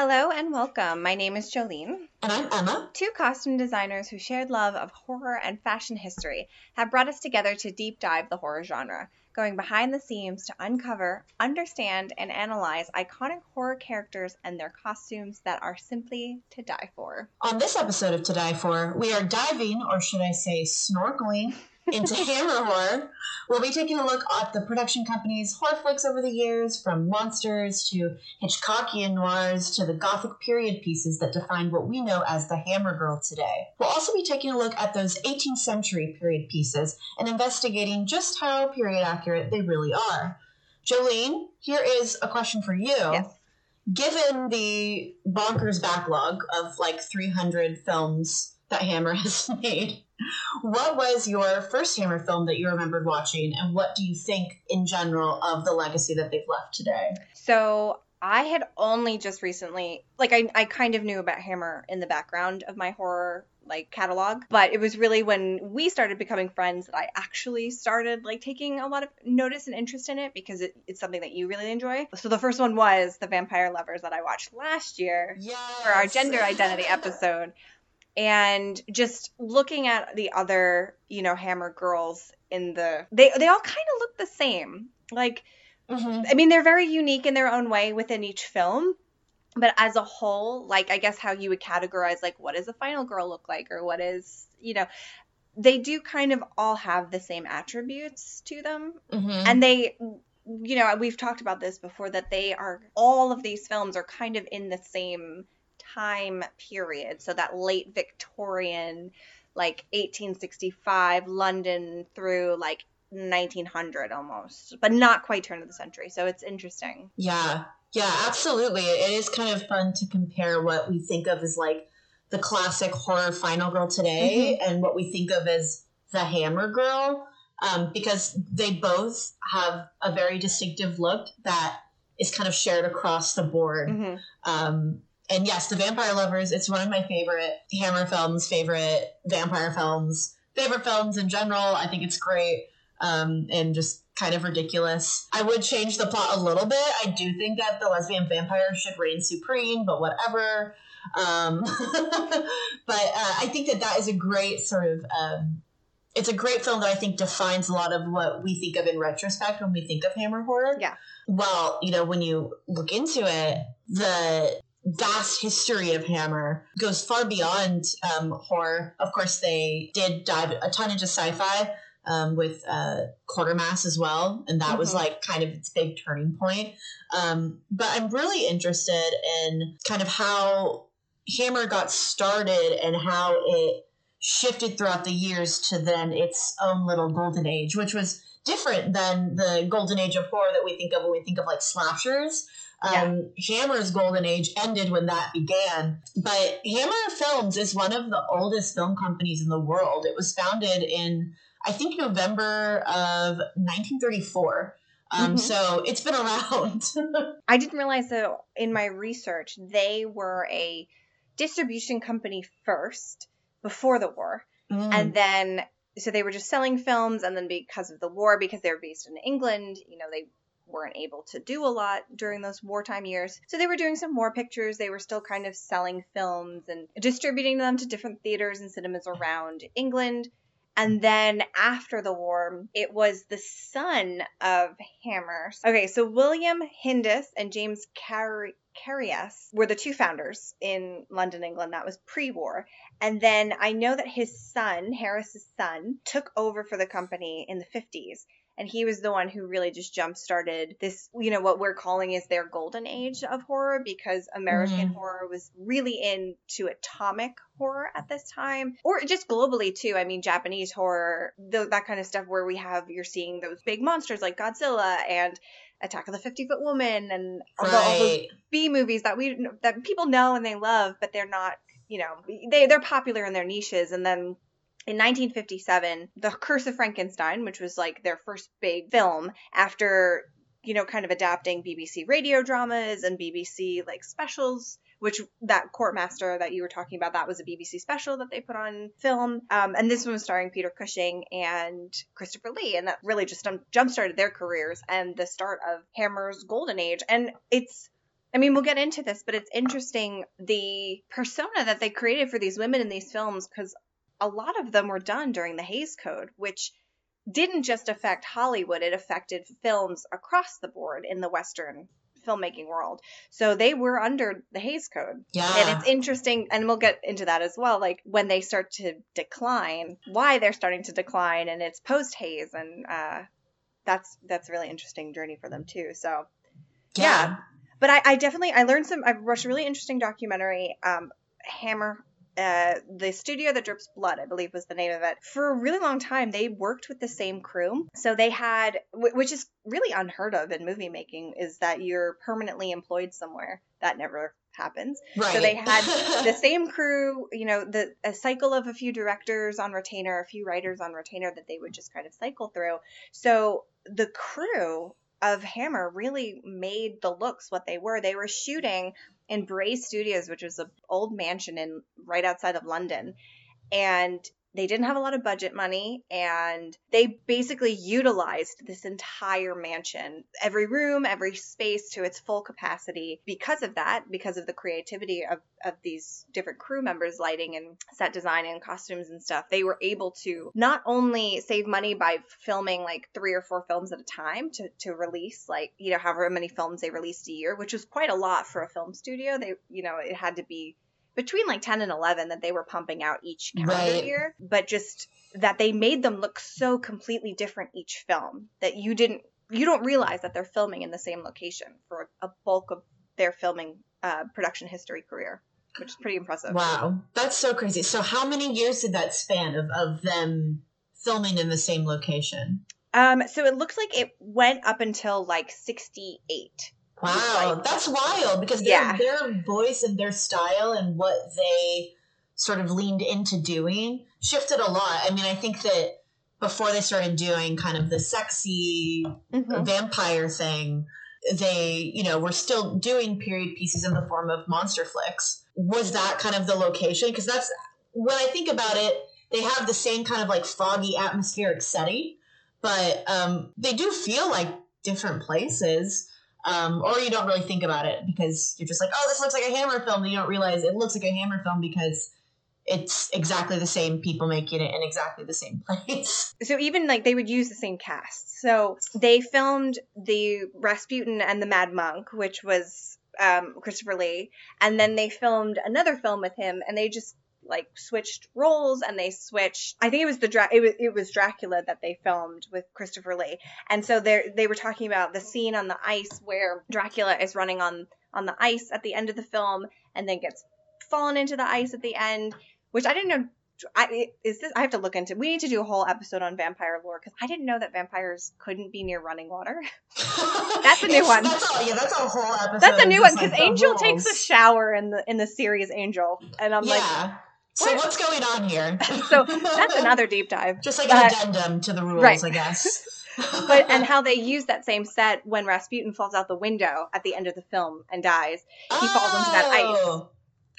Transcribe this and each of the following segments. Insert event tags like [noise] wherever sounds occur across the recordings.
Hello and welcome. My name is Jolene. And I'm Emma. Two costume designers who shared love of horror and fashion history have brought us together to deep dive the horror genre, going behind the scenes to uncover, understand, and analyze iconic horror characters and their costumes that are simply to die for. On this episode of To Die For, we are diving, or should I say snorkeling, into [laughs] Hammer Horror. We'll be taking a look at the production company's horror flicks over the years, from monsters to Hitchcockian noirs to the Gothic period pieces that define what we know as the Hammer Girl today. We'll also be taking a look at those 18th century period pieces and investigating just how period accurate they really are. Jolene, here is a question for you. Yes. Given the bonkers backlog of like 300 films that Hammer [laughs] has made, what was your first Hammer film that you remembered watching, and what do you think in general of the legacy that they've left today? So I had only just recently, like, I, I kind of knew about Hammer in the background of my horror like catalog but it was really when we started becoming friends that i actually started like taking a lot of notice and interest in it because it, it's something that you really enjoy so the first one was the vampire lovers that i watched last year yes. for our gender identity episode and just looking at the other you know hammer girls in the they they all kind of look the same like Mhm. I mean, they're very unique in their own way within each film. But as a whole, like, I guess how you would categorize, like, what does a final girl look like? Or what is, you know, they do kind of all have the same attributes to them. Mhm. And they, you know, we've talked about this before that they are, all of these films are kind of in the same time period. So that late Victorian, like 1865 London through like 1900 almost, but not quite turn of the century. So it's interesting. Yeah, yeah, absolutely. It is kind of fun to compare what we think of as like the classic horror final girl today and what we think of as the hammer girl, um, because they both have a very distinctive look that is kind of shared across the board. Mhm. Um, and yes, The Vampire Lovers, it's one of my favorite Hammer films, favorite vampire films, favorite films in general. I think it's great um, and just kind of ridiculous. I would change the plot a little bit. I do think that the lesbian vampire should reign supreme, but whatever. Um, [laughs] but uh, I think that that is a great sort of. Um, it's a great film that I think defines a lot of what we think of in retrospect when we think of Hammer horror. Yeah. Well, you know, when you look into it, the vast history of Hammer goes far beyond um, horror. Of course, they did dive a ton into sci-fi um, with uh, Quatermass as well, and that was Mhm. like kind of its big turning point. Um, but I'm really interested in kind of how Hammer got started and how it shifted throughout the years to then its own little golden age, which was different than the golden age of horror that we think of when we think of like slashers. Um, Hammer's golden age ended when that began, but Hammer Films is one of the oldest film companies in the world. It was founded in, I think, November of 1934. Um, Mhm. So it's been [laughs] around. I didn't realize that in my research they were a distribution company first before the war. Mm. And then so they were just selling films and then because of the war because they were based in England, you know, they weren't able to do a lot during those wartime years. So they were doing some war pictures. They were still kind of selling films and distributing them to different theaters and cinemas around England. And then after the war, it was the son of Hammer. Okay, so William Hinds and James Car- Carreras were the two founders in London, England. That was pre war. And then I know that his son, Harris's son, took over for the company in the 50s. And he was the one who really just jump started this, you know, what we're calling is their golden age of horror because American Mhm. horror was really into atomic horror at this time, or just globally too. I mean, Japanese horror, th- that kind of stuff where we have, you're seeing those big monsters like Godzilla and Attack of the 50 Foot Woman and all, the- all those. B movies that we that people know and they love, but they're not, you know, they they're popular in their niches. And then in 1957, The Curse of Frankenstein, which was like their first big film after, you know, kind of adapting BBC radio dramas and BBC like specials. Which that Quatermass that you were talking about, that was a BBC special that they put on film. Um, and this one was starring Peter Cushing and Christopher Lee, and that really just jump started their careers and the start of Hammer's golden age. And it's I mean, we'll get into this, but it's interesting the persona that they created for these women in these films because a lot of them were done during the Hays Code, which didn't just affect Hollywood, it affected films across the board in the Western filmmaking world. So they were under the Hays Code. Yeah. And it's interesting, and we'll get into that as well, like when they start to decline, why they're starting to decline, and it's post Hays, and uh, that's that's a really interesting journey for them too. So yeah. yeah. But I, I definitely I learned some. I watched a really interesting documentary. Um, Hammer, uh, the studio that drips blood, I believe was the name of it. For a really long time, they worked with the same crew. So they had, which is really unheard of in movie making, is that you're permanently employed somewhere. That never happens. Right. So they had [laughs] the same crew, you know, the a cycle of a few directors on retainer, a few writers on retainer that they would just kind of cycle through. So the crew of Hammer really made the looks what they were. They were shooting in Bray Studios, which was an old mansion in right outside of London, and they didn't have a lot of budget money and they basically utilized this entire mansion every room every space to its full capacity because of that because of the creativity of, of these different crew members lighting and set design and costumes and stuff. They were able to not only save money by filming like three or four films at a time to, to release like you know however many films they released a year which was quite a lot for a film studio. They you know it had to be between like 10 and 11 that they were pumping out each calendar Right. year, but just that they made them look so completely different each film that you didn't you don't realize that they're filming in the same location for a bulk of their filming uh, production history career, which is pretty impressive. Wow, that's so crazy. So, how many years did that span of, of them filming in the same location? Um, so it looks like it went up until like 68. Wow, Like- that's wild because their, Yeah. their voice and their style and what they sort of leaned into doing shifted a lot. I mean, I think that before they started doing kind of the sexy Mhm. vampire thing, they, you know, were still doing period pieces in the form of monster flicks. Was that kind of the location? Because that's when I think about it, they have the same kind of like foggy atmospheric setting, but um, they do feel like different places. Um, or you don't really think about it because you're just like, oh, this looks like a Hammer film. And you don't realize it looks like a Hammer film because it's exactly the same people making it in exactly the same [laughs] place. so even like they would use the same cast. So they filmed the Rasputin and the Mad Monk, which was um, Christopher Lee, and then they filmed another film with him, and they just like switched roles and they switched. I think it was the Dra- it was it was Dracula that they filmed with Christopher Lee, and so they they were talking about the scene on the ice where Dracula is running on on the ice at the end of the film, and then gets fallen into the ice at the end, which I didn't know. I is this? I have to look into. We need to do a whole episode on vampire lore because I didn't know that vampires couldn't be near running water. [laughs] that's a new one. That's all. Yeah, that's a whole episode. That's a new one because like, Angel rules. takes a shower in the in the series Angel, and I'm yeah. So what's going on here? [laughs] so that's another deep dive. [laughs] Just like But- an addendum to the rules, right. I guess. [laughs] But and how they use that same set when Rasputin falls out the window at the end of the film and dies. he falls into that ice. Oh,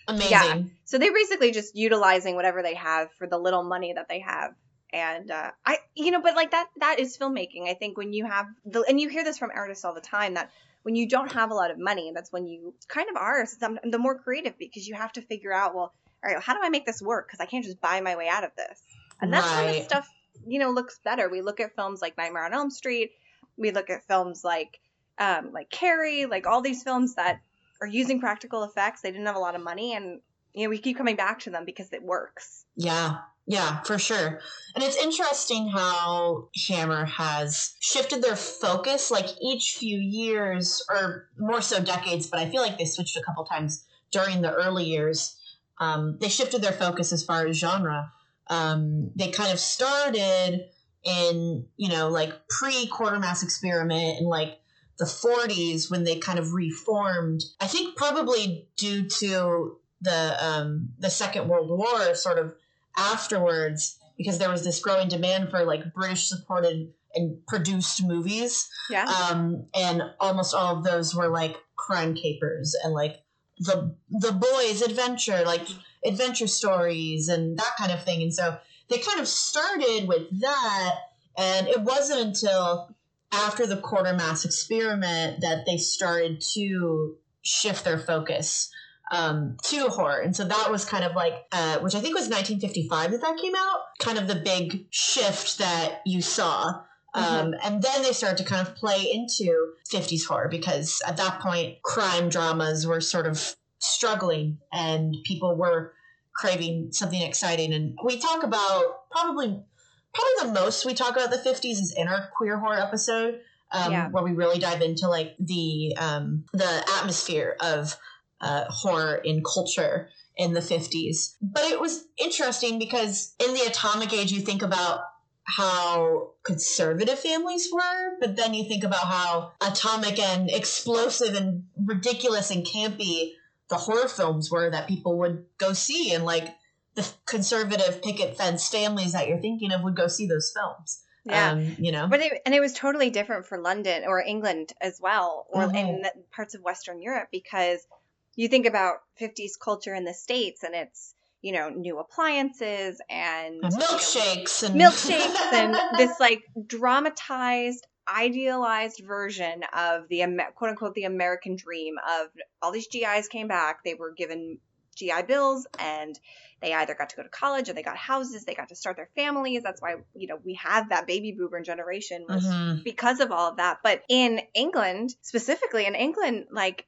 Amazing. Yeah. So they're basically just utilizing whatever they have for the little money that they have. And uh, I, you know, but like that, that is filmmaking. I think when you have the, and you hear this from artists all the time that when you don't have a lot of money, that's when you kind of are some, the more creative because you have to figure out, well, all right, well, how do I make this work? Because I can't just buy my way out of this. And that's when this stuff, you know, looks better. We look at films like Nightmare on Elm Street. We look at films like, um, like Carrie, like all these films that are using practical effects. They didn't have a lot of money, and you know we keep coming back to them because it works. Yeah, yeah, for sure. And it's interesting how Hammer has shifted their focus like each few years, or more so decades, but I feel like they switched a couple times during the early years. Um, they shifted their focus as far as genre. Um, they kind of started in, you know, like pre Quatermass Experiment and like the 40s when they kind of reformed. I think probably due to the um, the Second World War, sort of afterwards, because there was this growing demand for like British supported and produced movies, Yeah. um, and almost all of those were like crime capers and like the the boys adventure, like adventure stories and that kind of thing. And so they kind of started with that, and it wasn't until after the quatermass experiment that they started to shift their focus um, to horror. And so that was kind of like, uh, which I think was 1955 that that came out, kind of the big shift that you saw. Um, mm-hmm. And then they started to kind of play into 50s horror because at that point, crime dramas were sort of struggling and people were craving something exciting. And we talk about probably probably the most we talk about the 50s is in our queer horror episode um, yeah. where we really dive into like the um, the atmosphere of uh, horror in culture in the 50s but it was interesting because in the atomic age you think about how conservative families were but then you think about how atomic and explosive and ridiculous and campy the horror films were that people would go see and like the conservative picket fence families that you're thinking of would go see those films. Yeah. Um, you know, but it, and it was totally different for London or England as well, or mm-hmm. in parts of Western Europe because you think about 50s culture in the states and it's you know new appliances and, milkshakes you know, and milkshakes [laughs] and this like dramatized idealized version of the quote unquote the American dream of all these GIs came back they were given GI bills and they either got to go to college or they got houses, they got to start their families. That's why, you know, we have that baby boomer generation was mm-hmm. because of all of that. But in England, specifically in England, like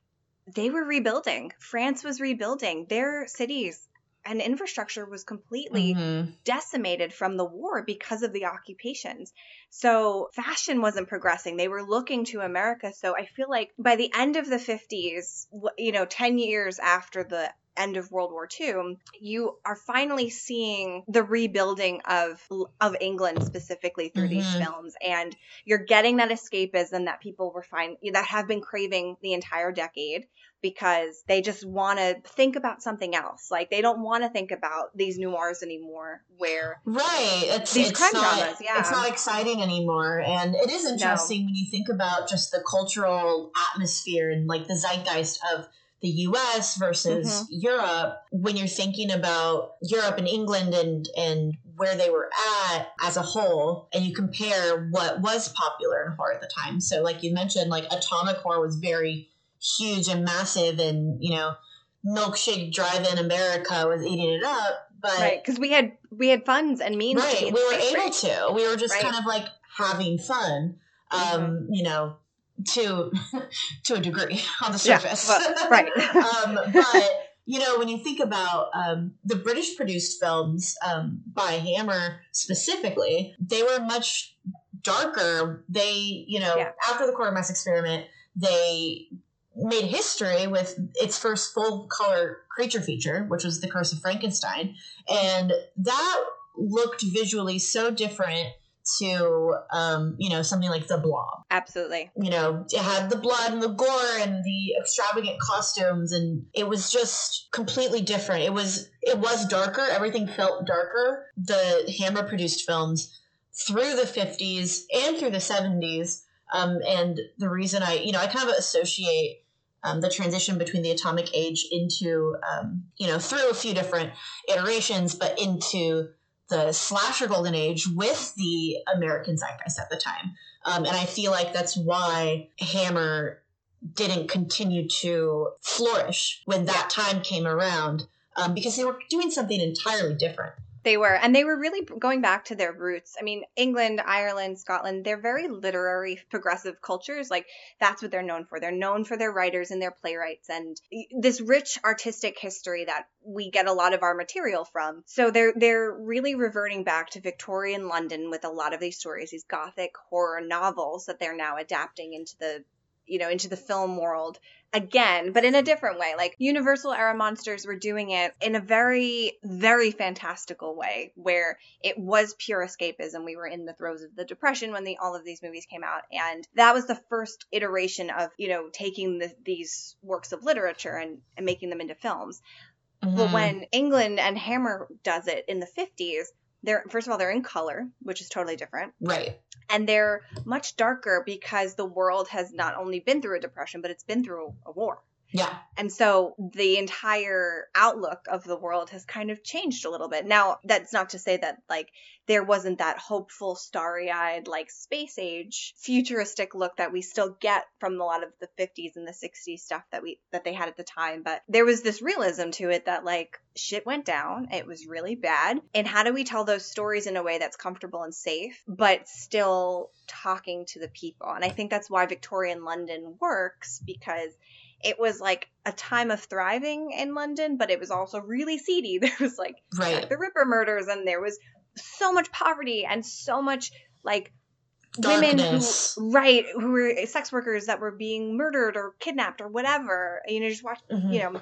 they were rebuilding. France was rebuilding. Their cities and infrastructure was completely mm-hmm. decimated from the war because of the occupations. So fashion wasn't progressing. They were looking to America. So I feel like by the end of the 50s, you know, 10 years after the end of World War II, you are finally seeing the rebuilding of of England specifically through mm-hmm. these films, and you're getting that escapism that people were fine that have been craving the entire decade because they just want to think about something else. Like they don't want to think about these noirs anymore, where right it's, these it's crime not, dramas. Yeah, it's not exciting anymore, and it is interesting no. when you think about just the cultural atmosphere and like the zeitgeist of the US versus mm-hmm. Europe when you're thinking about Europe and England and and where they were at as a whole and you compare what was popular in horror at the time. So like you mentioned like atomic horror was very huge and massive and you know milkshake drive-in America was eating it up but right because we had we had funds and means right we were able to we were just right. kind of like having fun um mm-hmm. you know to [laughs] to a degree [laughs] on the surface, yeah, well, right? [laughs] um, but you know, when you think about um, the British produced films um, by Hammer specifically, they were much darker. They, you know, yeah. after the Quatermass experiment, they made history with its first full color creature feature, which was The Curse of Frankenstein. And that looked visually so different to um, you know something like the blob. Absolutely. You know it had the blood and the gore and the extravagant costumes and it was just completely different. It was it was darker. Everything felt darker. The hammer produced films through the 50s and through the 70s um, and the reason i you know i kind of associate um, the transition between the atomic age into um, you know through a few different iterations but into the slasher golden age with the American zeitgeist at the time. Um, and I feel like that's why Hammer didn't continue to flourish when that time came around um, because they were doing something entirely different. They were, and they were really going back to their roots. I mean, England, Ireland, Scotland, they're very literary, progressive cultures. Like, that's what they're known for. They're known for their writers and their playwrights and this rich artistic history that we get a lot of our material from. So they're they're really reverting back to Victorian London with a lot of these stories, these gothic horror novels that they're now adapting into the you know, into the film world again, but in a different way. Like Universal Era Monsters were doing it in a very, very fantastical way where it was pure escapism. We were in the throes of the depression when the, all of these movies came out. And that was the first iteration of, you know, taking the, these works of literature and, and making them into films. Mm-hmm. But when England and Hammer does it in the 50s, they're first of all they're in color, which is totally different. Right. And they're much darker because the world has not only been through a depression, but it's been through a war. Yeah. And so the entire outlook of the world has kind of changed a little bit. Now, that's not to say that like there wasn't that hopeful, starry-eyed like space age futuristic look that we still get from a lot of the 50s and the 60s stuff that we that they had at the time, but there was this realism to it that like shit went down, it was really bad, and how do we tell those stories in a way that's comfortable and safe but still talking to the people? And I think that's why Victorian London works because it was like a time of thriving in London, but it was also really seedy. [laughs] There was like Right. the Ripper murders, and there was so much poverty and so much like women who right who were sex workers that were being murdered or kidnapped or whatever. You know, just watch Mhm. you know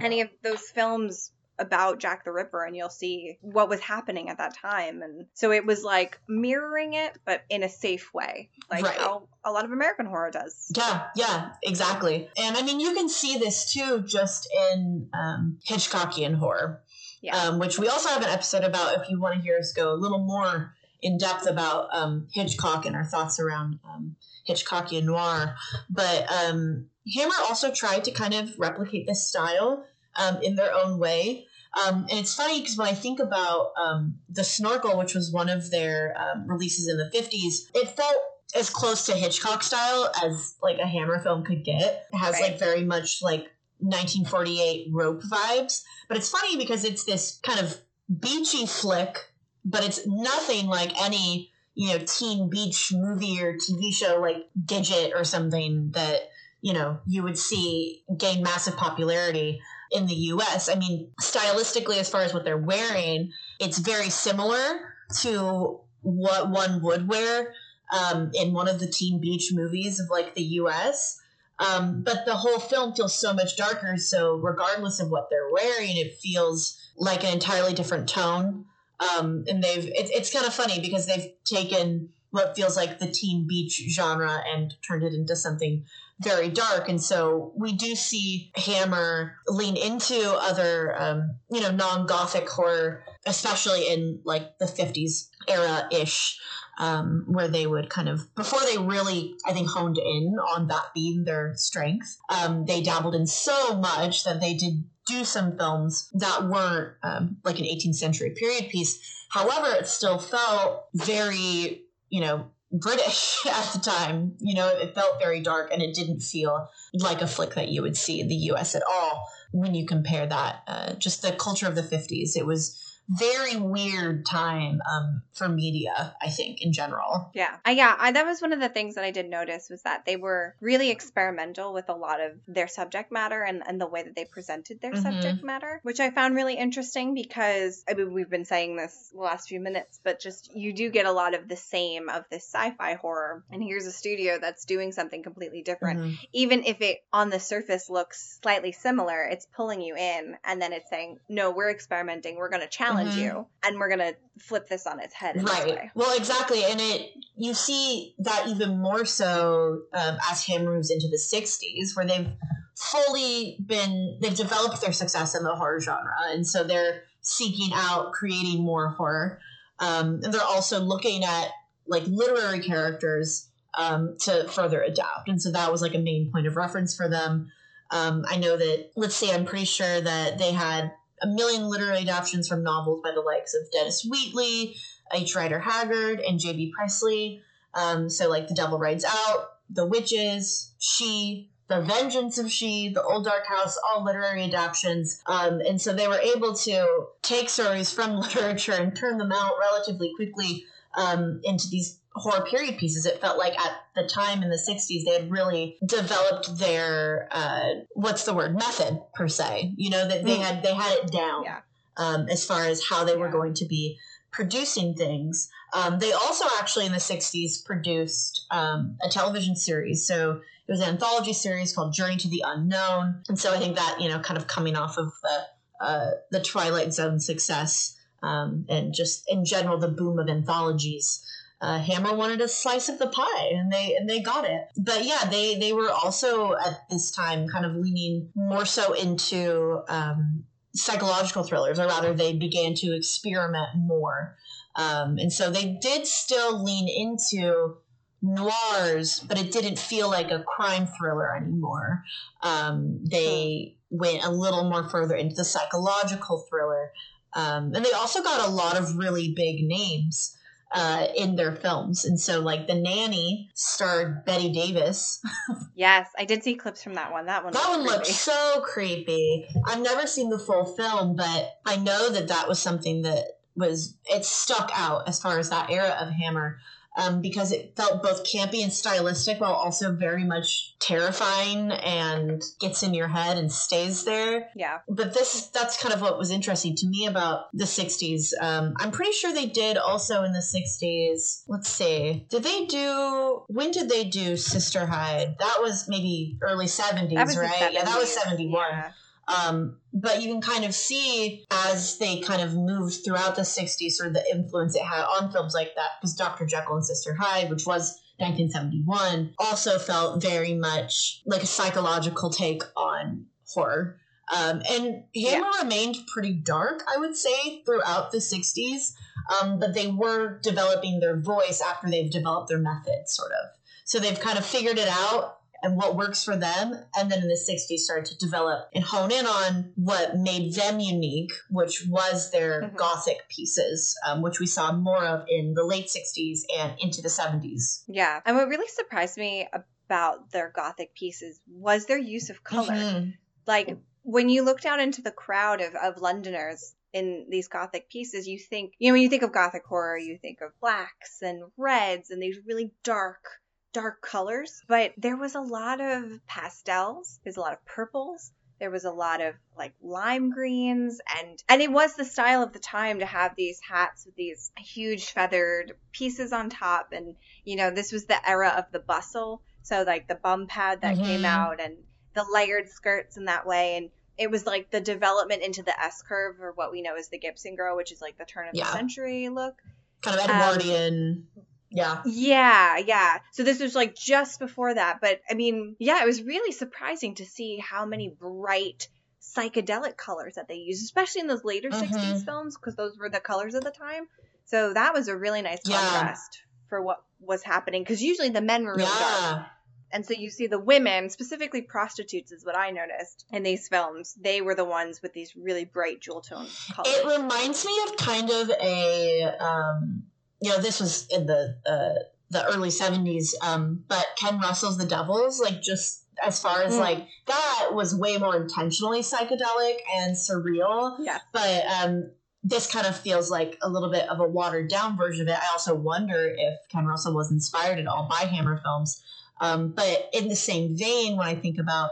any of those films about Jack the Ripper and you'll see what was happening at that time and so it was like mirroring it but in a safe way like Right. how a lot of American horror does. Yeah, yeah, exactly. And I mean, you can see this too just in um, Hitchcockian horror, Yeah. um, which we also have an episode about if you want to hear us go a little more in depth about um, Hitchcock and our thoughts around um, Hitchcockian noir. But um, Hammer also tried to kind of replicate this style um, in their own way. Um, and it's funny because when I think about um, The Snorkel, which was one of their um, releases in the 50s, it felt as close to Hitchcock style as like a Hammer film could get. It has Right. like very much like 1948 rope vibes. But it's funny because it's this kind of beachy flick, but it's nothing like any, you know, teen beach movie or TV show like Gidget or something that, you know, you would see gain massive popularity in the US. I mean, stylistically, as far as what they're wearing, it's very similar to what one would wear um, in one of the Teen Beach movies of like the US. Um, but the whole film feels so much darker. So, regardless of what they're wearing, it feels like an entirely different tone. Um, and they've, it, it's kind of funny because they've taken what feels like the teen beach genre and turned it into something very dark. And so we do see Hammer lean into other, um, you know, non gothic horror, especially in like the 50s era ish. Um, where they would kind of before they really I think honed in on that being their strength. Um, they dabbled in so much that they did do some films that weren't um, like an 18th century period piece. However, it still felt very you know British [laughs] at the time. You know, it felt very dark and it didn't feel like a flick that you would see in the US at all when you compare that. Uh, just the culture of the 50s. It was very weird time um, for media, I think, in general. Yeah. I, yeah, I, that was one of the things that I did notice was that they were really experimental with a lot of their subject matter and, and the way that they presented their Mhm. subject matter, which I found really interesting because I mean, we've been saying this the last few minutes, but just you do get a lot of the same of this sci-fi horror. And here's a studio that's doing something completely different. Mhm. Even if it on the surface looks slightly similar, it's pulling you in and then it's saying, no, we're experimenting. We're going to challenge Mhm. you and we're going to flip this on its head. Right. Well, exactly, and it you see that even more so um, as Hammer moves into the '60s, where they've fully been they've developed their success in the horror genre, and so they're seeking out creating more horror, um, and they're also looking at like literary characters um, to further adapt, and so that was like a main point of reference for them. Um, I know that let's say I'm pretty sure that they had a million literary adaptations from novels by the likes of Dennis Wheatley, H. Rider Haggard, and J.B. Priestley. Um, so, like The Devil Rides Out, The Witches, She, The Vengeance of She, The Old Dark House, all literary adaptations. Um, and so they were able to take stories from [laughs] literature and turn them out relatively quickly um, into these horror period pieces. It felt like at the time in the 60s, they had really developed their, uh, what's the word, method per se. You know, that they Mm. had, they had it down Yeah. um, as far as how they were going to be producing things. Um, they also actually in the 60s produced um, a television series. So it was an anthology series called Journey to the Unknown. And so I think that, you know, kind of coming off of the, uh, the Twilight Zone success um, and just in general the boom of anthologies. Uh, Hammer wanted a slice of the pie, and they and they got it. But yeah, they they were also at this time kind of leaning more so into um, psychological thrillers, or rather, they began to experiment more. Um, and so they did still lean into noirs, but it didn't feel like a crime thriller anymore. Um, they went a little more further into the psychological thriller. Um, and they also got a lot of really big names uh, in their films. And so, like, The Nanny starred Bette Davis. [laughs] yes, I did see clips from that one. That one. That one looked so creepy. I've never seen the full film, but I know that that was something that was it stuck out as far as that era of Hammer um, because it felt both campy and stylistic while also very much terrifying and gets in your head and stays there. Yeah. But this that's kind of what was interesting to me about the 60s. Um, I'm pretty sure they did also in the 60s. Let's see. Did they do when did they do Sister Hyde? That was maybe early 70s, right? 70s. Yeah, that was 71. Yeah. Um, but you can kind of see as they kind of moved throughout the 60s, sort of the influence it had on films like that. Because Dr. Jekyll and Sister Hyde, which was 1971, also felt very much like a psychological take on horror. Um, and Hammer yeah. remained pretty dark, I would say, throughout the 60s. Um, but they were developing their voice after they've developed their method, sort of. So they've kind of figured it out and what works for them. And then in the 60s started to develop and hone in on what made them unique, which was their mm-hmm. gothic pieces, um, which we saw more of in the late 60s and into the 70s. Yeah. And what really surprised me about their gothic pieces was their use of color. Mm-hmm. Like when you looked out into the crowd of, of Londoners, in these gothic pieces, you think, you know, when you think of gothic horror, you think of blacks and reds and these really dark dark colors, but there was a lot of pastels. There's a lot of purples. There was a lot of like lime greens and and it was the style of the time to have these hats with these huge feathered pieces on top and you know this was the era of the bustle so like the bum pad that mm-hmm. came out and the layered skirts in that way and it was like the development into the S curve or what we know as the Gibson girl, which is like the turn of yeah. the century look. Kind of Edwardian. Um, yeah. Yeah, yeah. So this was like just before that. But I mean, yeah, it was really surprising to see how many bright psychedelic colors that they used, especially in those later mm-hmm. 60s films, because those were the colors of the time. So that was a really nice contrast yeah. for what was happening. Because usually the men were really yeah. dark. And so you see the women, specifically prostitutes, is what I noticed in these films. They were the ones with these really bright jewel tone colors. It reminds me of kind of a um, you know, this was in the uh, the early '70s, um, but Ken Russell's The Devils, like just as far as mm. like that was way more intentionally psychedelic and surreal. Yeah. But um, this kind of feels like a little bit of a watered down version of it. I also wonder if Ken Russell was inspired at all by Hammer films. Um, but in the same vein, when I think about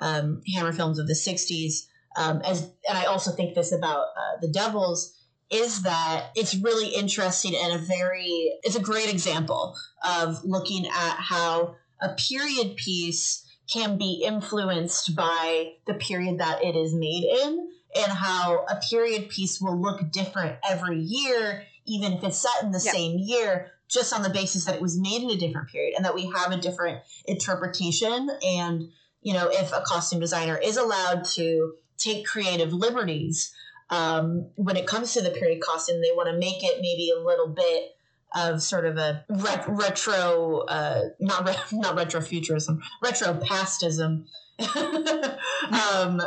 um, Hammer films of the '60s, um, as and I also think this about uh, the Devils is that it's really interesting and a very it's a great example of looking at how a period piece can be influenced by the period that it is made in and how a period piece will look different every year even if it's set in the yep. same year just on the basis that it was made in a different period and that we have a different interpretation and you know if a costume designer is allowed to take creative liberties um, when it comes to the period costume, they want to make it maybe a little bit of sort of a re- retro, uh, not re- [laughs] not retrofuturism, retro pastism. [laughs] um,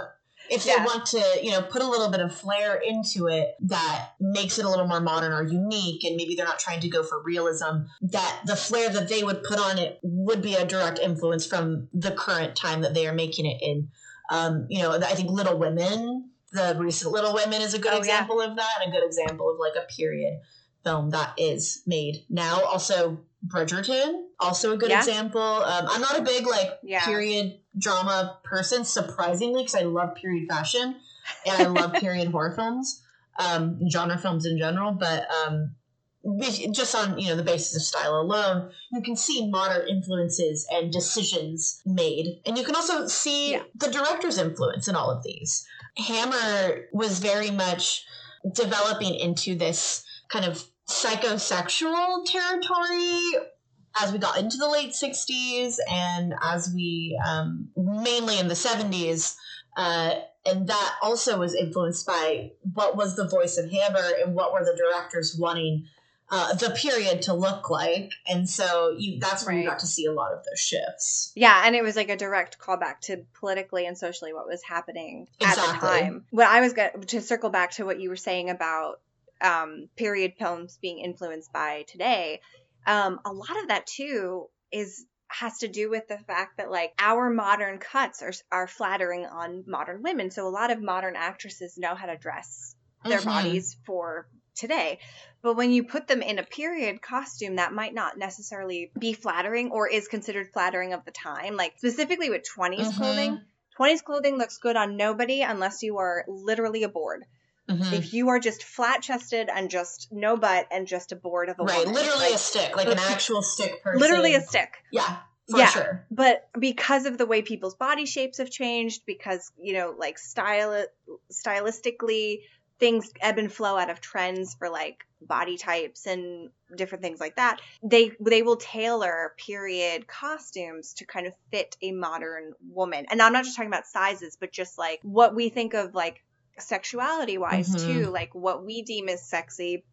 if they want to, you know, put a little bit of flair into it that makes it a little more modern or unique, and maybe they're not trying to go for realism, that the flair that they would put on it would be a direct influence from the current time that they are making it in. Um, you know, I think Little Women the recent Little Women is a good oh, example yeah. of that, and a good example of like a period film that is made now. Also, Bridgerton, also a good yeah. example. Um, I'm not a big like yeah. period drama person, surprisingly, because I love period fashion and I love [laughs] period horror films, um, genre films in general. But um, just on you know the basis of style alone, you can see modern influences and decisions made, and you can also see yeah. the director's influence in all of these. Hammer was very much developing into this kind of psychosexual territory as we got into the late 60s and as we um, mainly in the 70s uh, and that also was influenced by what was the voice of hammer and what were the directors wanting uh, the period to look like, and so you that's when you got to see a lot of those shifts. Yeah, and it was like a direct callback to politically and socially what was happening at the time. What I was going to circle back to what you were saying about um, period films being influenced by today. Um, a lot of that too is has to do with the fact that like our modern cuts are are flattering on modern women. So a lot of modern actresses know how to dress their Mhm. bodies for today. But when you put them in a period costume, that might not necessarily be flattering or is considered flattering of the time. Like specifically with 20s Mhm. clothing, 20s clothing looks good on nobody unless you are literally a board. Mhm. If you are just flat chested and just no butt and just a board of a Right, woman, literally a stick, like an [laughs] actual stick person. literally a stick. yeah, for Yeah. sure. But because of the way people's body shapes have changed, because you know, like style stylistically, things ebb and flow out of trends for like body types and different things like that. They they will tailor period costumes to kind of fit a modern woman. And I'm not just talking about sizes, but just like what we think of like sexuality wise Mhm. too. Like what we deem as sexy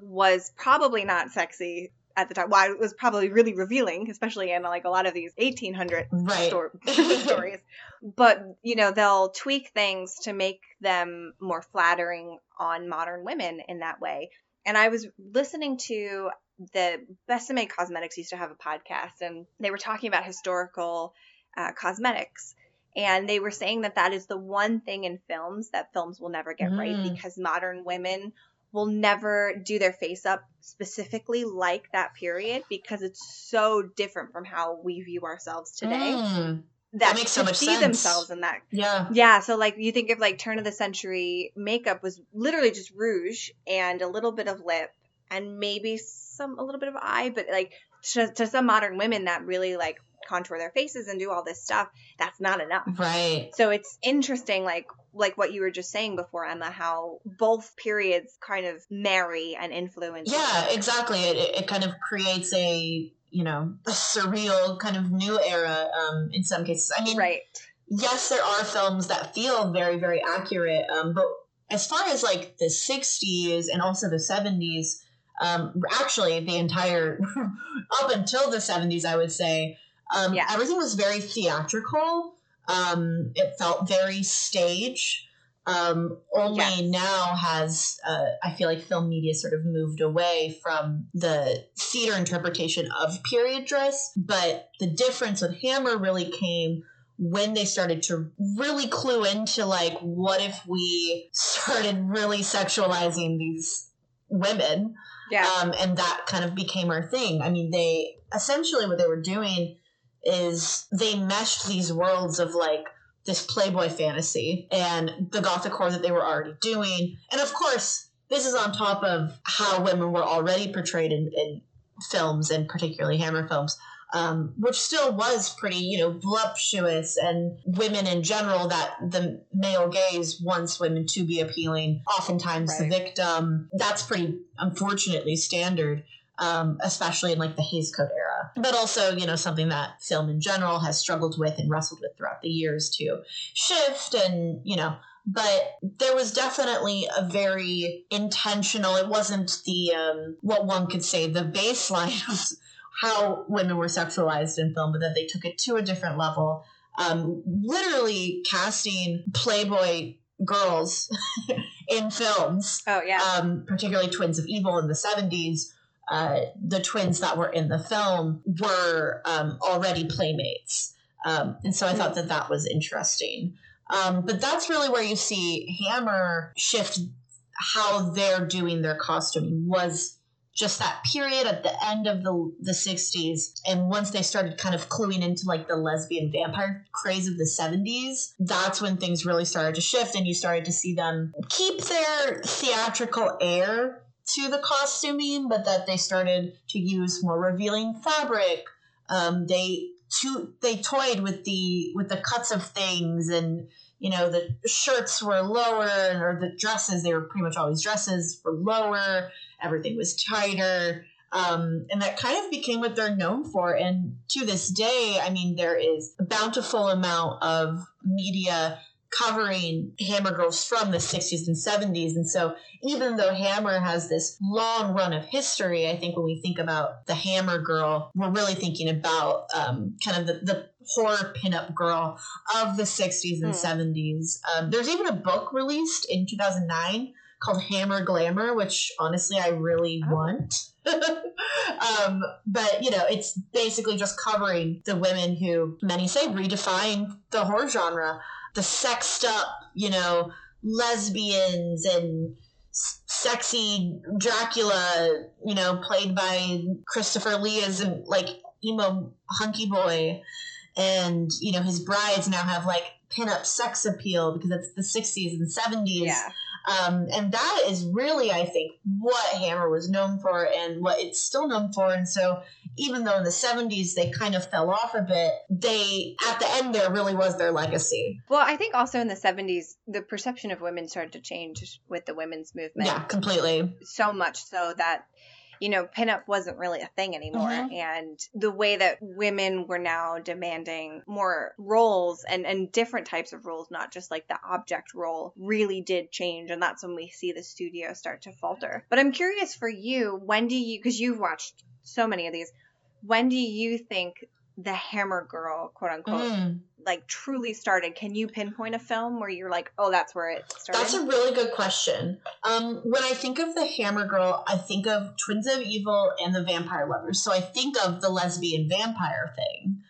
was probably not sexy at the time. Well, it was probably really revealing, especially in like a lot of these 1800 Right. stor- [laughs] stories. But you know, they'll tweak things to make them more flattering on modern women in that way. And I was listening to the Besame Cosmetics used to have a podcast, and they were talking about historical uh, cosmetics. And they were saying that that is the one thing in films that films will never get right Mm. because modern women will never do their face up specifically like that period because it's so different from how we view ourselves today Mm, that, makes so much see sense. themselves in that yeah. yeah so like you think of like turn of the century makeup was literally just rouge and a little bit of lip and maybe some a little bit of eye but like to, to some modern women that really like contour their faces and do all this stuff that's not enough Right. so it's interesting like like what you were just saying before emma how both periods kind of marry and influence Yeah, exactly. It, it, kind of creates a you know a surreal kind of new era. Um, in some cases, I mean, right yes, there are films that feel very very accurate. Um, but as far as like the '60s and also the '70s, um, actually the entire [laughs] up until the '70s, I would say, um, Yeah. everything was very theatrical. Um, it felt very stage. Um, only Yes. now has uh, I feel like film media sort of moved away from the theater interpretation of period dress, but the difference with Hammer really came when they started to really clue into like what if we started really sexualizing these women yeah um, and that kind of became our thing. I mean, they essentially what they were doing is they meshed these worlds of like this Playboy fantasy and the gothic horror that they were already doing, and of course, this is on top of how women were already portrayed in, in films and particularly Hammer films. Um, which still was pretty, you know, voluptuous, and women in general that the male gaze wants women to be appealing. Oftentimes, the victim. That's pretty, unfortunately, standard, um, especially in like the Hays Code era. But also, you know, something that film in general has struggled with and wrestled with throughout the years to shift, and you know. But there was definitely a very intentional. It wasn't the um, what one could say the baseline of how women were sexualized in film, but that they took it to a different level. Um, literally casting Playboy girls [laughs] in films, oh yeah um, particularly Twins of Evil in the 70s. Uh, the twins that were in the film were um, already playmates. Um, and so I thought that that was interesting. Um, but that's really where you see Hammer shift how they're doing their costuming was just that period at the end of the the 60s and once they started kind of cluing into like the lesbian vampire craze of the 70s that's when things really started to shift and you started to see them keep their theatrical air to the costuming but that they started to use more revealing fabric. Um, they to, they toyed with the with the cuts of things and you know the shirts were lower or the dresses they were pretty much always dresses were lower everything was tighter. Um, and that kind of became what they're known for. And to this day i mean there is a bountiful amount of media covering Hammer girls from the 60s and 70s. And so even though Hammer has this long run of history, I think when we think about the Hammer girl, we're really thinking about um, kind of the, the horror pinup girl of the 60s and mm. 70s. Um, there's even a book released in 2009 called Hammer Glamour, which honestly I really oh. want. [laughs] um, but you know, it's basically just covering the women who many say redefine the horror genre, the sexed up, you know, lesbians and sexy Dracula, you know, played by Christopher Lee as like emo hunky boy, and you know his brides now have like pinup sex appeal because it's the 60s and 70s. Yeah. Um, and that is really, I think, what Hammer was known for and what it's still known for. And so, even though in the 70s they kind of fell off a bit, they, at the end, there really was their legacy. Well, I think also in the 70s, the perception of women started to change with the women's movement. Yeah, completely. So much so that you know, pinup wasn't really a thing anymore. Mm-hmm. And the way that women were now demanding more roles and, and different types of roles, not just like the object role, really did change. And that's when we see the studio start to falter. But I'm curious for you, when do you, because you've watched so many of these, when do you think the hammer girl, quote unquote, mm. Like truly started? Can you pinpoint a film where you're like, oh, that's where it started? That's a really good question. Um, when I think of the hammer girl, I think of Twins of Evil and the Vampire Lovers. So I think of the lesbian vampire thing.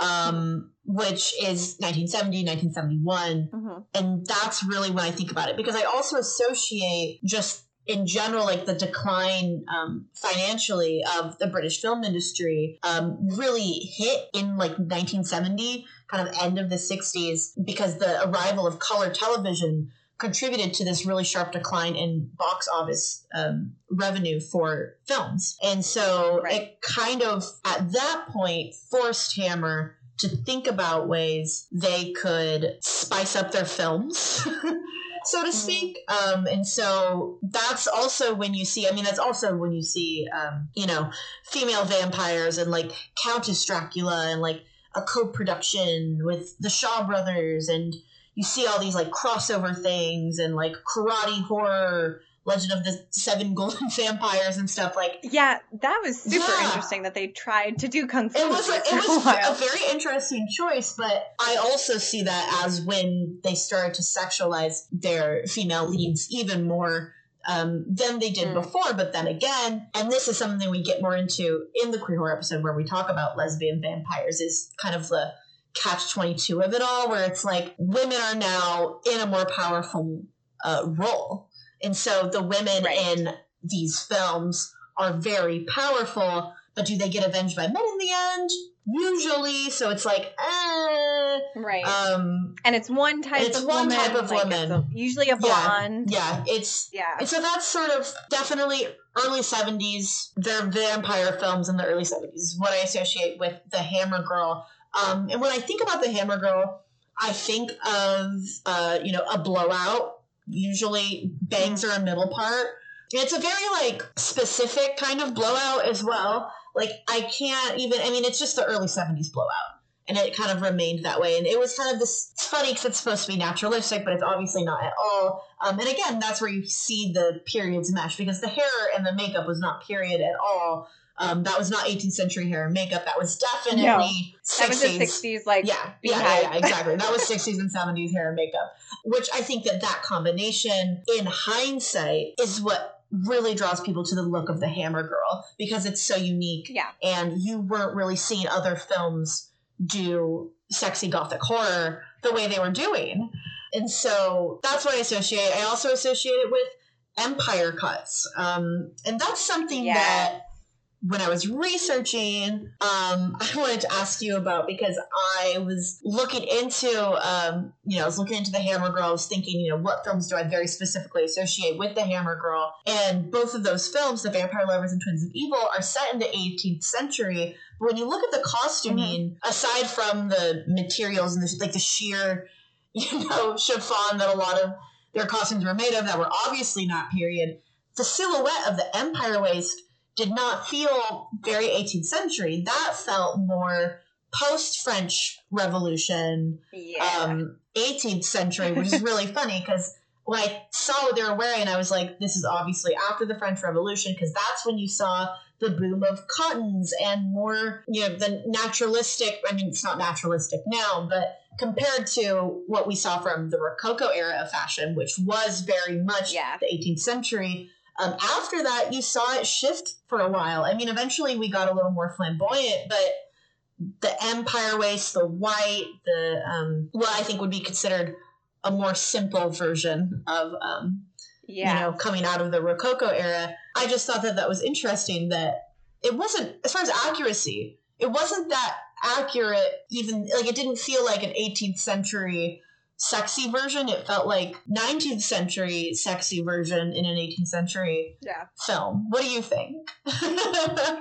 Um, which is 1970, 1971. Mm-hmm. And that's really when I think about it because I also associate just in general, like the decline um, financially of the British film industry um, really hit in like 1970, kind of end of the 60s, because the arrival of color television contributed to this really sharp decline in box office um, revenue for films. And so right. it kind of, at that point, forced Hammer to think about ways they could spice up their films [laughs] so to mm-hmm. speak. Um, and so that's also when you see, I mean, that's also when you see, um, you know, female vampires and like Countess Dracula and like a co production with the Shaw brothers. And you see all these like crossover things and like karate horror Legend of the Seven Golden [laughs] Vampires and stuff like. Yeah, that was super yeah. interesting that they tried to do kung fu. It was a, it was a, a very interesting choice, but I also see that as when they started to sexualize their female leads even more um, than they did mm. before. But then again, and this is something we get more into in the queer horror episode where we talk about lesbian vampires, is kind of the catch 22 of it all, where it's like women are now in a more powerful uh, role. And so the women right. in these films are very powerful, but do they get avenged by men in the end? Usually, so it's like, eh. right. Um, and it's one type. It's of one woman, type of like woman. A, usually a blonde. Yeah, yeah, it's yeah. And so that's sort of definitely early seventies. Their vampire films in the early seventies is what I associate with the Hammer Girl. Um, and when I think about the Hammer Girl, I think of uh, you know a blowout usually bangs are a middle part. It's a very like specific kind of blowout as well. Like I can't even. I mean, it's just the early '70s blowout, and it kind of remained that way. And it was kind of this. It's funny because it's supposed to be naturalistic, but it's obviously not at all. Um, and again, that's where you see the periods mesh because the hair and the makeup was not period at all. Um, that was not 18th century hair and makeup. That was definitely no, 60s. That was the 60s, like yeah, yeah, yeah, yeah, exactly. that was 60s and 70s hair and makeup, which I think that that combination, in hindsight, is what really draws people to the look of the Hammer Girl because it's so unique. Yeah, and you weren't really seeing other films do sexy gothic horror the way they were doing, and so that's what I associate. I also associate it with empire cuts, um, and that's something yeah. that when I was researching, um, [laughs] I wanted to ask you about because I was looking into, um, you know, I was looking into the Hammer Girl. I was thinking, you know, what films do I very specifically associate with the Hammer Girl? And both of those films, The Vampire Lovers and Twins of Evil, are set in the 18th century. But when you look at the costuming, mm-hmm. aside from the materials and the, like the sheer, [laughs] you know, chiffon that a lot of their costumes were made of that were obviously not period, the silhouette of the Empire waist did not feel very 18th century. That felt more post French Revolution, Yeah. um, 18th century, which is [laughs] really funny because when I saw what they were wearing, I was like, this is obviously after the French Revolution because that's when you saw the boom of cottons and more, you know, the naturalistic. I mean, it's not naturalistic now, but compared to what we saw from the Rococo era of fashion, which was very much Yeah. the 18th century. Um, after that, you saw it shift for a while. I mean, eventually we got a little more flamboyant, but the empire waist, the white, the um, what I think would be considered a more simple version of um, yeah. you know coming out of the Rococo era. I just thought that that was interesting. That it wasn't as far as accuracy, it wasn't that accurate. Even like it didn't feel like an 18th century sexy version. It felt like 19th century sexy version in an 18th century yeah. film. What do you think? [laughs]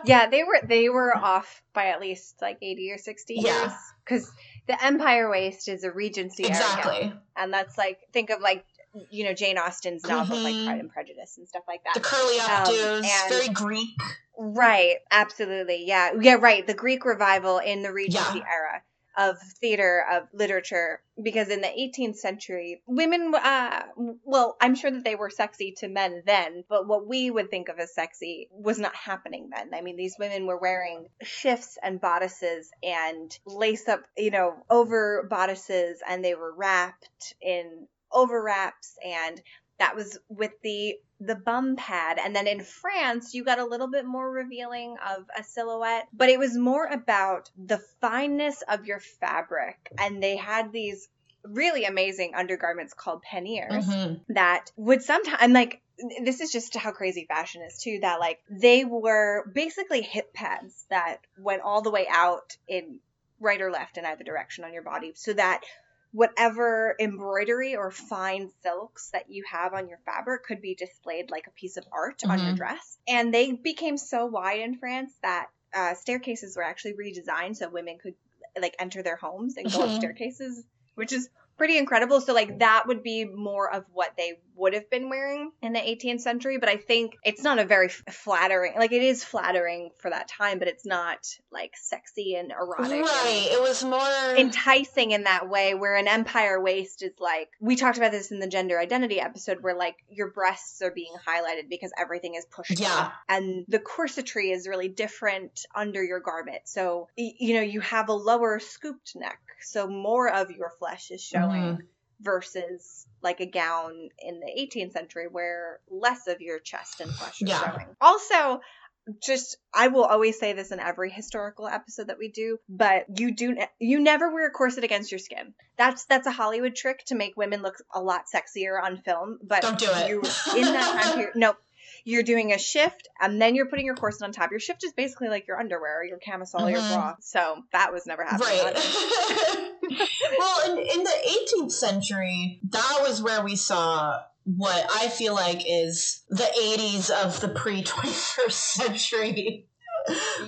Yeah, they were they were off by at least like 80 or 60 Yeah. years cuz the Empire Waist is a Regency exactly. and that's like think of like you know Jane Austen's novels like Mhm. Pride and Prejudice and stuff like that. The curly updos, and- very Greek. Right, absolutely. Yeah. Yeah, right. The Greek revival in the Regency era of theater of literature because in the 18th century women uh well i'm sure that they were sexy to men then but what we would think of as sexy was not happening then. I mean these women were wearing shifts and bodices and lace up you know over bodices and they were wrapped in over wraps and that was with the the bum pad and then in france you got a little bit more revealing of a silhouette but it was more about the fineness of your fabric and they had these really amazing undergarments called panniers Mhm. that would sometimes like this is just how crazy fashion is too that like they were basically hip pads that went all the way out in right or left in either direction on your body so that whatever embroidery or fine silks that you have on your fabric could be displayed like a piece of art on your Mhm. dress and they became so wide in france that uh, staircases were actually redesigned so women could like enter their homes and go up Mhm. staircases which is pretty incredible. So like that would be more of what they would have been wearing in the 18th century, but I think it's not a very flattering. Like it is flattering for that time, but it's not like sexy and erotic. Right. It was more enticing in that way where an empire waist is like we talked about this in the gender identity episode where like your breasts are being highlighted because everything is pushed Yeah. up and the corsetry is really different under your garment so y- you know you have a lower scooped neck so more of your flesh is showing Mhm. Versus like a gown in the 18th century where less of your chest and flesh is Yeah. showing also just I will always say this in every historical episode that we do, but you do you never wear a corset against your skin. That's that's a Hollywood trick to make women look a lot sexier on film, but Don't do it. You in that time period, [laughs] nope. You're doing a shift and then you're putting your corset on top. Your shift is basically like your underwear, or your camisole, your Mhm. bra. So that was never happening. Right. [laughs] well, in, in the 18th century, that was where we saw what I feel like is the 80s of the pre 21st [laughs] century.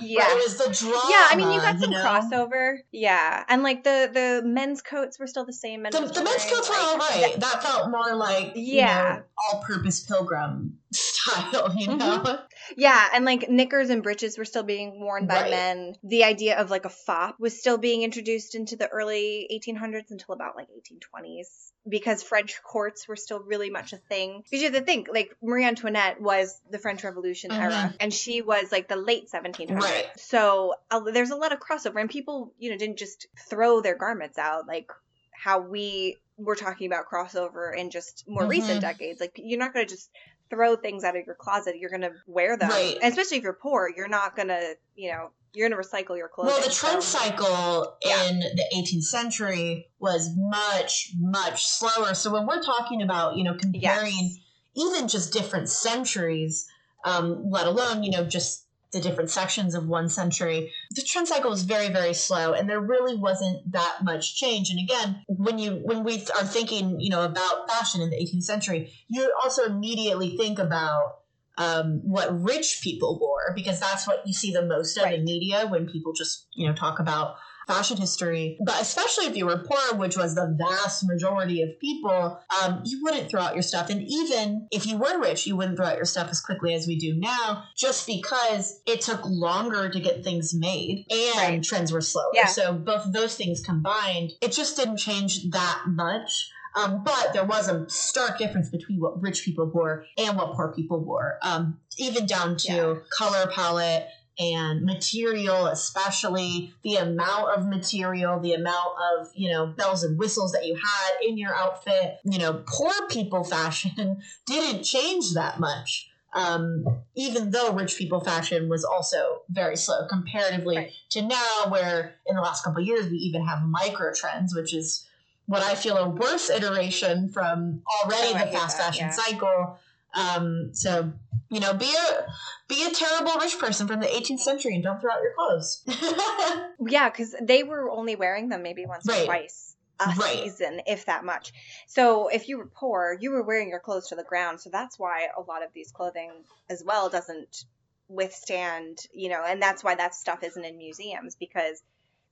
Yeah. It was the drama. yeah, I mean you got some know? crossover. Yeah. And like the the men's coats were still the same The, the men's coats were like, all right. That felt more like Yeah. all purpose pilgrim style, [laughs] you Mhm. Yeah, and like knickers and breeches were still being worn by Right. men. The idea of like a fop was still being introduced into the early 1800s until about like 1820s because French courts were still really much a thing. Because you have to think, like Marie Antoinette was the French Revolution era, Mhm. and she was like the late 1700s. Right. So uh, there's a lot of crossover, and people, you know, didn't just throw their garments out like how we were talking about crossover in just more recent Mhm. decades. Like you're not going to just throw things out of your closet. You're going to wear them, Right. and especially if you're poor. You're not going to, you know, you're going to recycle your clothes. Well, the trend so- cycle Yeah. in the 18th century was much, much slower. So when we're talking about, you know, comparing Yes. even just different centuries, um, let alone, you know, just the different sections of one century, the trend cycle was very, very slow, and there really wasn't that much change. And again, when you when we are thinking, you know, about fashion in the 18th century, you also immediately think about um, what rich people wore because that's what you see the most of Right. in media when people just you know talk about fashion history. But especially if you were poor, which was the vast majority of people, um, you wouldn't throw out your stuff. And even if you were rich, you wouldn't throw out your stuff as quickly as we do now, just because it took longer to get things made and Right. trends were slower. Yeah. So both of those things combined, it just didn't change that much. Um, but there was a stark difference between what rich people wore and what poor people wore, um, even down to Yeah. color palette and material, especially the amount of material, the amount of, you know, bells and whistles that you had in your outfit. You know, poor people [laughs] fashion didn't change that much. Um, even though rich people fashion was also very slow comparatively Right. to now, where in the last couple of years we even have micro trends, which is what I feel a worse iteration from already Oh, the fast that, fashion yeah. cycle. Um, so you know, be a be a terrible rich person from the 18th century and don't throw out your clothes. [laughs] Yeah, because they were only wearing them maybe once Right. or twice a Right. season, if that much. So if you were poor, you were wearing your clothes to the ground. So that's why a lot of these clothing as well doesn't withstand, you know, and that's why that stuff isn't in museums because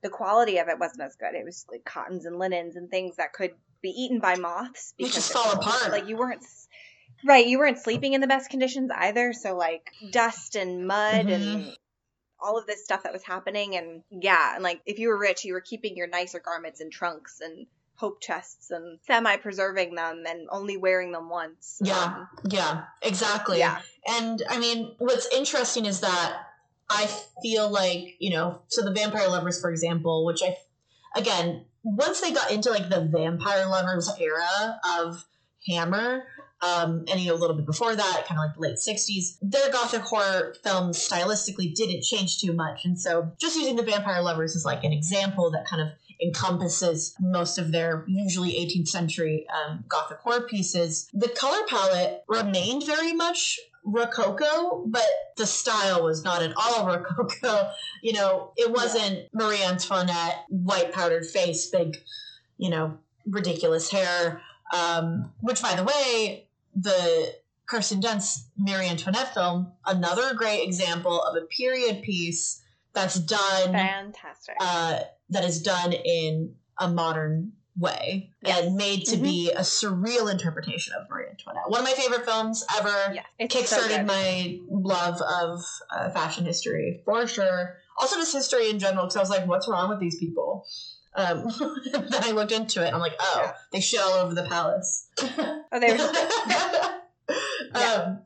the quality of it wasn't as good. It was like cottons and linens and things that could be eaten by moths because just it fall was- apart. Like you weren't right, you weren't sleeping in the best conditions either. So like dust and mud Mhm. and all of this stuff that was happening and yeah and like if you were rich you were keeping your nicer garments in trunks and hope chests and semi preserving them and only wearing them once Yeah. Um, yeah, exactly. yeah And I mean, what's interesting is that I feel like, you know, so the Vampire Lovers, for example, which I, again, once they got into like the Vampire Lovers era of Hammer, um, and you know, a little bit before that, kind of like the late 60s, their gothic horror films stylistically didn't change too much. And so just using the Vampire Lovers as like an example that kind of encompasses most of their usually 18th century um, gothic horror pieces, the color palette remained very much Rococo, but the style was not at all [laughs] Rococo. You know, it wasn't Marie Antoinette, white powdered face, big, you know, ridiculous hair. Um, which, by the way, the Kirsten Dunst Marie Antoinette film, another great example of a period piece that's done fantastic uh, that is done in a modern way Yes. and made to be a surreal interpretation of Marie Antoinette. One of my favorite films ever. yeah it's so Kickstarted my love of uh, fashion history for sure. Also, just history in general, because I was like, "What's wrong with these people?" Um, [laughs] then I looked into it, I'm like, "Oh, Yeah. they shit all over the palace." oh they were [laughs] [laughs] um,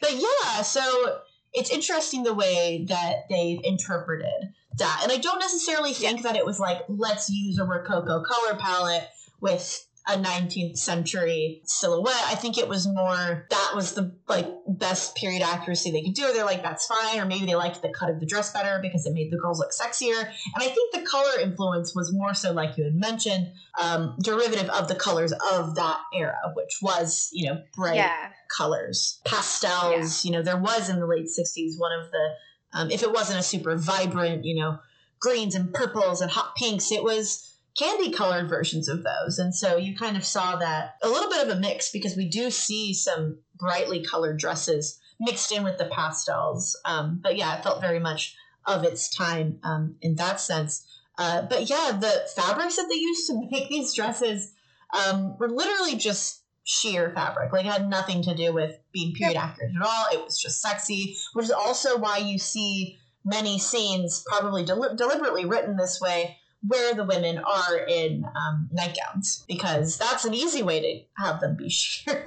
but yeah, so it's interesting the way that they've interpreted that. And I don't necessarily think that it was like, let's use a Rococo color palette with a 19th century silhouette. I think it was more that was the like best period accuracy they could do. They're like, that's fine. Or maybe they liked the cut of the dress better because it made the girls look sexier. And I think the color influence was more so, like you had mentioned, um, derivative of the colors of that era, which was, you know, bright yeah colors, pastels. You know, there was in the late '60s one of the, um, if it wasn't a super vibrant, you know, greens and purples and hot pinks, it was candy colored versions of those. And so you kind of saw that a little bit of a mix because we do see some brightly colored dresses mixed in with the pastels. Um, but yeah, it felt very much of its time um, in that sense. Uh, but yeah, the fabrics that they used to [laughs] make these dresses um, were literally just sheer fabric. Like it had nothing to do with being period accurate at all. It was just sexy, which is also why you see many scenes, probably deli- deliberately written this way, where the women are in um, nightgowns, because that's an easy way to have them be [laughs] sheer.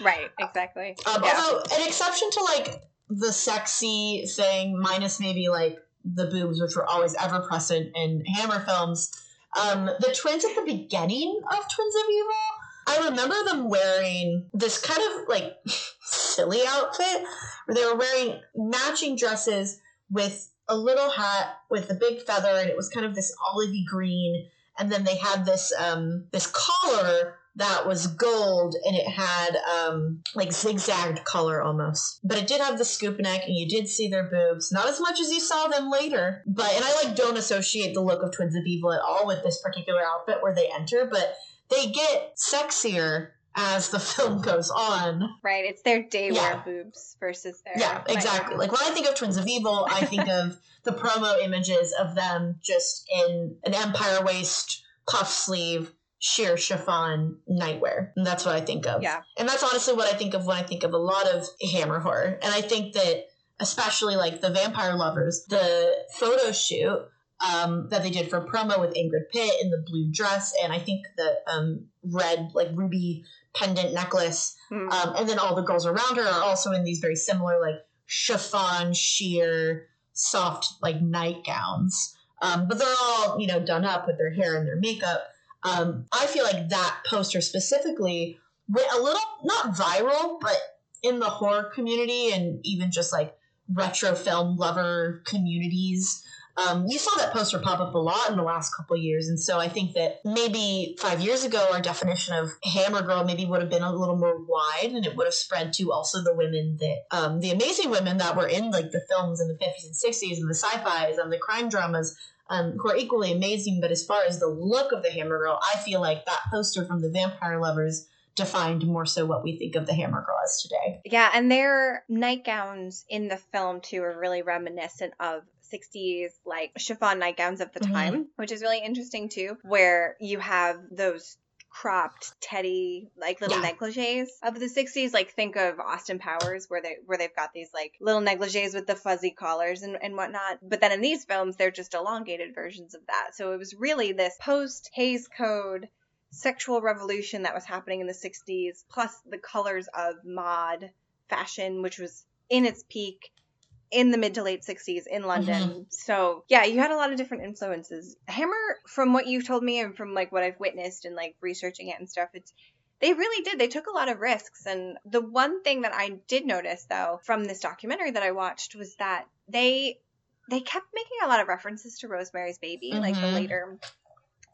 right exactly Um, yeah. Although an exception to like the sexy thing, minus maybe like the boobs, which were always ever present in Hammer films. Um, the twins at the beginning of Twins of Evil, I remember them wearing this kind of like [laughs] silly outfit where they were wearing matching dresses with a little hat with a big feather, and it was kind of this olivey green. And then they had this um, this collar that was gold and it had um, like zigzagged color almost. But it did have the scoop neck and you did see their boobs. Not as much as you saw them later. But and I like don't associate the look of Twins of Evil at all with this particular outfit where they enter, but they get sexier as the [laughs] film goes on. Right. It's their day Yeah. boobs versus their Yeah, exactly. Like when I think of Twins of Evil, I think of [laughs] the promo images of them just in an Empire waist, puff sleeve, sheer chiffon nightwear. And that's what I think of. Yeah. And that's honestly what I think of when I think of a lot of Hammer horror. And I think that especially like the Vampire Lovers, the photo shoot um, that they did for promo with Ingrid Pitt in the blue dress, and I think the um, red like ruby pendant necklace Mm. um, and then all the girls around her are also in these very similar, like chiffon, sheer, soft, like nightgowns. Um, but they're all, you know, done up with their hair and their makeup. Um, I feel like that poster specifically went a little, not viral, but in the horror community and even just like retro film lover communities. Um, you saw that poster pop up a lot in the last couple years, and so I think that maybe five years ago, our definition of Hammer Girl maybe would have been a little more wide, and it would have spread to also the women that, um, the amazing women that were in like the films in the fifties and sixties and the sci-fi's and the crime dramas, um, who are equally amazing. But as far as the look of the Hammer Girl, I feel like that poster from the Vampire Lovers defined more so what we think of the Hammer Girl as today. Yeah, and their nightgowns in the film too are really reminiscent of 60s like chiffon nightgowns of the Mhm. time, which is really interesting too, where you have those cropped teddy like little Yeah. negligees of the 60s like think of austin powers where they where they've got these like little negligees with the fuzzy collars and, and whatnot but then in these films they're just elongated versions of that so it was really this post hays code sexual revolution that was happening in the 60s plus the colors of mod fashion which was in its peak in the mid to late 60s in London. So, yeah, you had a lot of different influences. Hammer from what you've told me and from like what I've witnessed and like researching it and stuff, it's they really did. They took a lot of risks and the one thing that I did notice though from this documentary that I watched was that they they kept making a lot of references to Rosemary's Baby, like the Mhm. later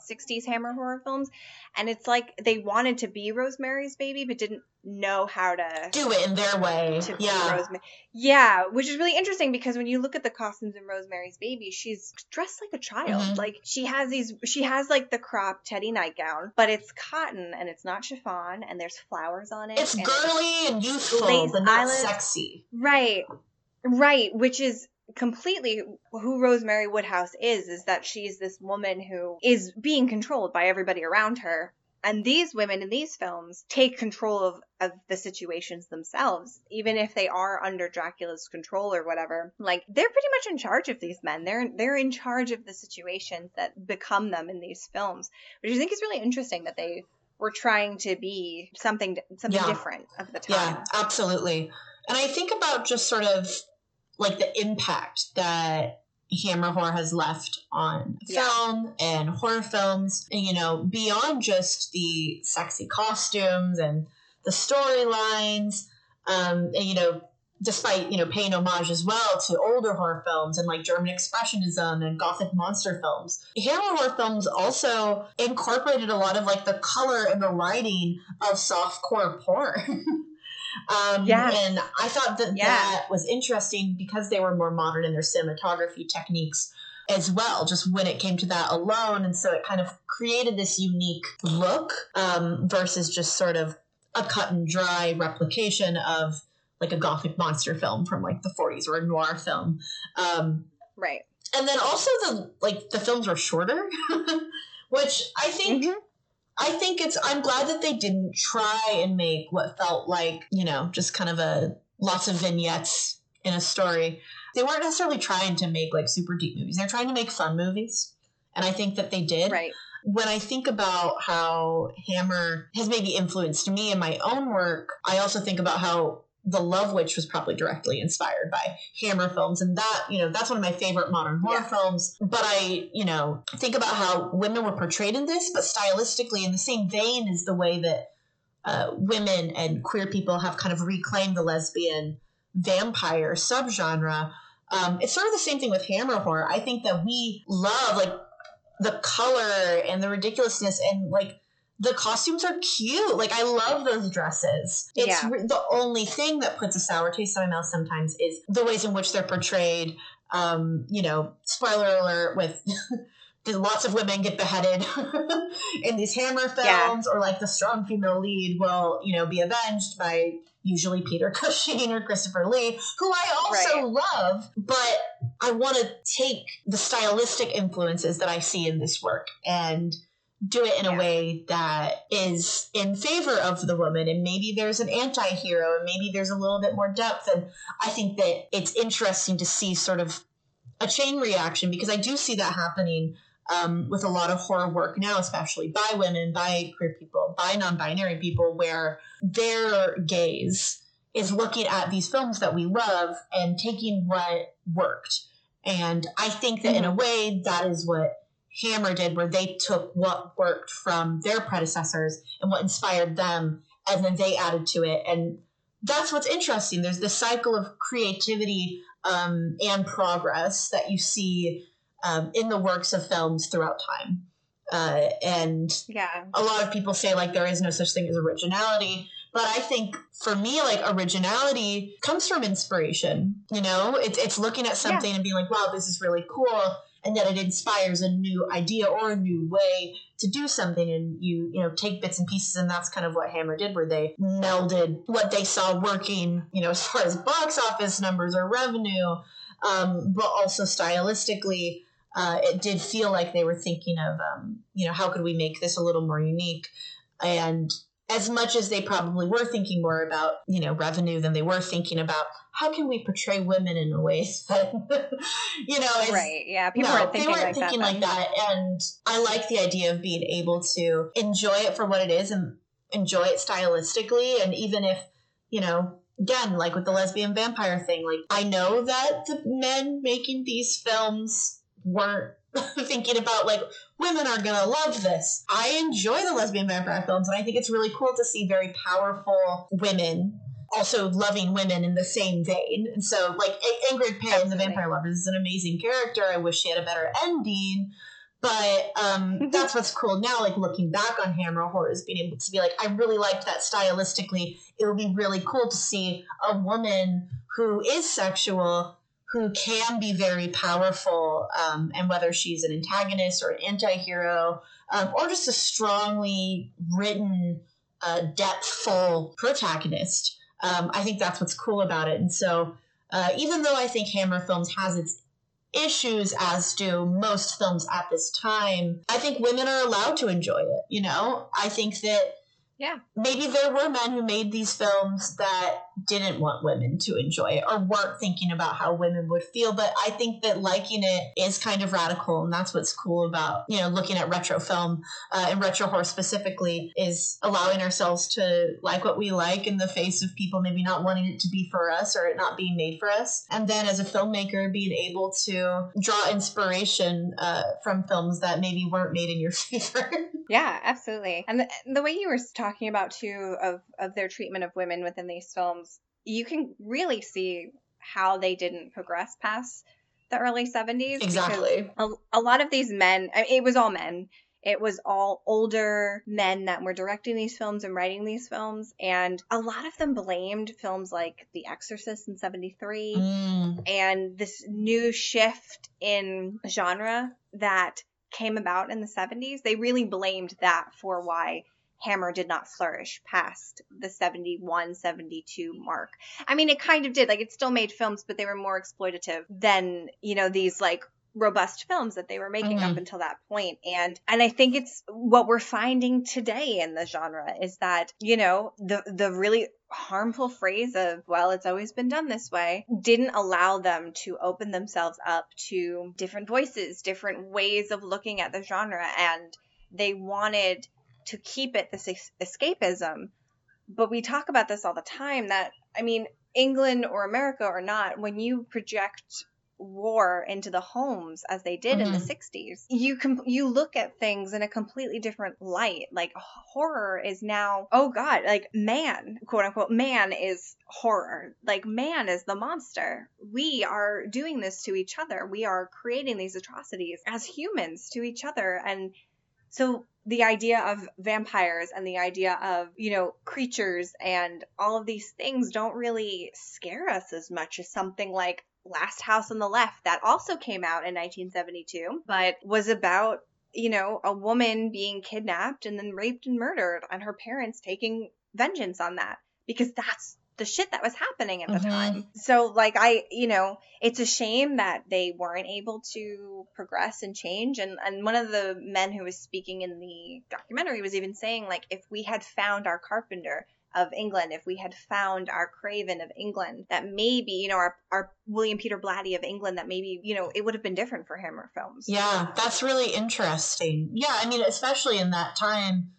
60s Hammer horror films. And it's like they wanted to be Rosemary's Baby, but didn't know how to Do it in their way. to be yeah. Rosemary. Yeah, which is really interesting because when you look at the costumes in Rosemary's Baby, she's dressed like a child. Mhm. Like she has these, she has like the crop teddy nightgown, but it's cotton and it's not chiffon, and there's flowers on it. It's and girly and youthful, but not eyelids. sexy. Right. Right, which is completely who Rosemary Woodhouse is is that she's this woman who is being controlled by everybody around her. And these women in these films take control of, of the situations themselves, even if they are under Dracula's control or whatever. Like they're pretty much in charge of these men. They're they're in charge of the situations that become them in these films, which I think is really interesting that they were trying to be something something Yeah. different of the time. Yeah, absolutely. And I think about just sort of like the impact that Hammer Horror has left on Yeah. film and horror films, and, you know, beyond just the sexy costumes and the storylines, um, and, you know, despite, you know, paying homage as well to older horror films and like German Expressionism and Gothic monster films, Hammer Horror films also incorporated a lot of like the color and the lighting of softcore porn. [laughs] Um, Yes. And I thought that Yeah. that was interesting because they were more modern in their cinematography techniques as well, just when it came to that alone. And so it kind of created this unique look um, versus just sort of a cut and dry replication of like a gothic monster film from like the 40s or a noir film. Um, Right. and then also the like the films were shorter, [laughs] which I think Mhm. I think it's I'm glad that they didn't try and make what felt like, you know, just kind of a lots of vignettes in a story. They weren't necessarily trying to make like super deep movies. They're trying to make fun movies. And I think that they did. Right. When I think about how Hammer has maybe influenced me in my own work, I also think about how The Love Witch was probably directly inspired by Hammer films. And that, you know, that's one of my favorite modern horror Yeah. films. But I, you know, think about how women were portrayed in this, but stylistically in the same vein as the way that uh, women and queer people have kind of reclaimed the lesbian vampire subgenre. Um, it's sort of the same thing with Hammer horror. I think that we love like the color and the ridiculousness and like the costumes are cute. Like I love those dresses. It's Yeah. re- the only thing that puts a sour taste in my mouth sometimes is the ways in which they're portrayed. Um, you know, spoiler alert with [laughs] lots of women get beheaded [laughs] in these Hammer films, yeah. or like the strong female lead will, you know, be avenged by usually Peter [laughs] Cushing or Christopher Lee, who I also right. love, but I want to take the stylistic influences that I see in this work and do it in yeah. a way that is in favor of the woman and maybe there's an anti-hero and maybe there's a little bit more depth and i think that it's interesting to see sort of a chain reaction because i do see that happening um, with a lot of horror work now especially by women by queer people by non-binary people where their gaze is looking at these films that we love and taking what worked and i think that mm-hmm. in a mm-hmm. way that is what Hammer did, where they took what worked from their predecessors and what inspired them, and then they added to it. And that's what's interesting. There's this cycle of creativity um, and progress that you see um, in the works of films throughout time. Uh, and yeah. a lot of people say like there is no such thing as originality. But I think for me, like originality comes from inspiration. You know, it's it's looking at something yeah. and being like, wow, this is really cool and that it inspires a new idea or a new way to do something and you you know take bits and pieces and that's kind of what hammer did where they melded what they saw working you know as far as box office numbers or revenue um, but also stylistically uh, it did feel like they were thinking of um, you know how could we make this a little more unique? And as much as they probably were thinking more about you know revenue than they were thinking about how can we portray women in a way [laughs] that you know right yeah people no, weren't thinking, they weren't like, thinking that, like that. And i like the idea of being able to enjoy it for what it is and enjoy it stylistically. And even if you know again like with the lesbian vampire thing like i know that the men making these films weren't [laughs] thinking about like women are gonna love this. I enjoy the lesbian vampire films, and I think it's really cool to see very powerful women also loving women in the same vein. And so, like Ingrid Payne, the Vampire Lovers, is an amazing character. I wish she had a better ending. But um, [laughs] that's what's cool now, like looking back on Hammer Horrors, being able to be like, I really liked that stylistically. It would be really cool to see a woman who is sexual who can be very powerful, um, and whether she's an antagonist or an anti-hero, um, or just a strongly written, uh, depthful protagonist. Um, I think that's what's cool about it. And so, uh, even though I think Hammer Films has its issues, as do most films at this time, I think women are allowed to enjoy it. You know, I think that yeah. Maybe there were men who made these films that didn't want women to enjoy it or weren't thinking about how women would feel. But I think that liking it is kind of radical. And that's what's cool about, you know, looking at retro film uh, and retro horror specifically is allowing ourselves to like what we like in the face of people maybe not wanting it to be for us or it not being made for us. And then as a filmmaker, being able to draw inspiration uh, from films that maybe weren't made in your [laughs] favor. yeah, absolutely. And the, the way you were talking about too of of their treatment of women within these films, you can really see how they didn't progress past the early 70s. Exactly. A, a, lot of these men, I mean, it was all men. It was all older men that were directing these films and writing these films. And a lot of them blamed films like The Exorcist in 73 mm. and this new shift in genre that came about in the 70s. They really blamed that for why Hammer did not flourish past the 71, 72 mark. I mean, it kind of did. Like, it still made films, but they were more exploitative than, you know, these like robust films that they were making mm-hmm. up until that point. point and and I think it's what we're finding today in the genre is that you know the the really harmful phrase of well it's always been done this way didn't allow them to open themselves up to different voices different ways of looking at the genre and they wanted to keep it this escapism. But we talk about this all the time that, I mean, England or America or not, when you project war into the homes as they did mm-hmm. in the 60s mm-hmm. you can you look at things in a completely different light like horror is now oh god like man quote unquote man is horror like man is the monster we are doing this to each other we are creating these atrocities as humans to each other and so the idea of vampires and the idea of, you know, creatures and all of these things don't really scare us as much as something like Last House on the Left that also came out in 1972, but was about you know, a woman being kidnapped and then raped and murdered, and her parents taking vengeance on that because that's the shit that was happening at the Mhm. time. So, like, I, you know, it's a shame that they weren't able to progress and change. And, and one of the men who was speaking in the documentary was even saying, like, if we had found our Carpenter, of England, if we had found our Craven of England, that maybe, you know, our, our William Peter Blatty of England, that maybe, you know, it would have been different for Hammer films. Yeah, that's really interesting. Yeah, I mean, especially in that time,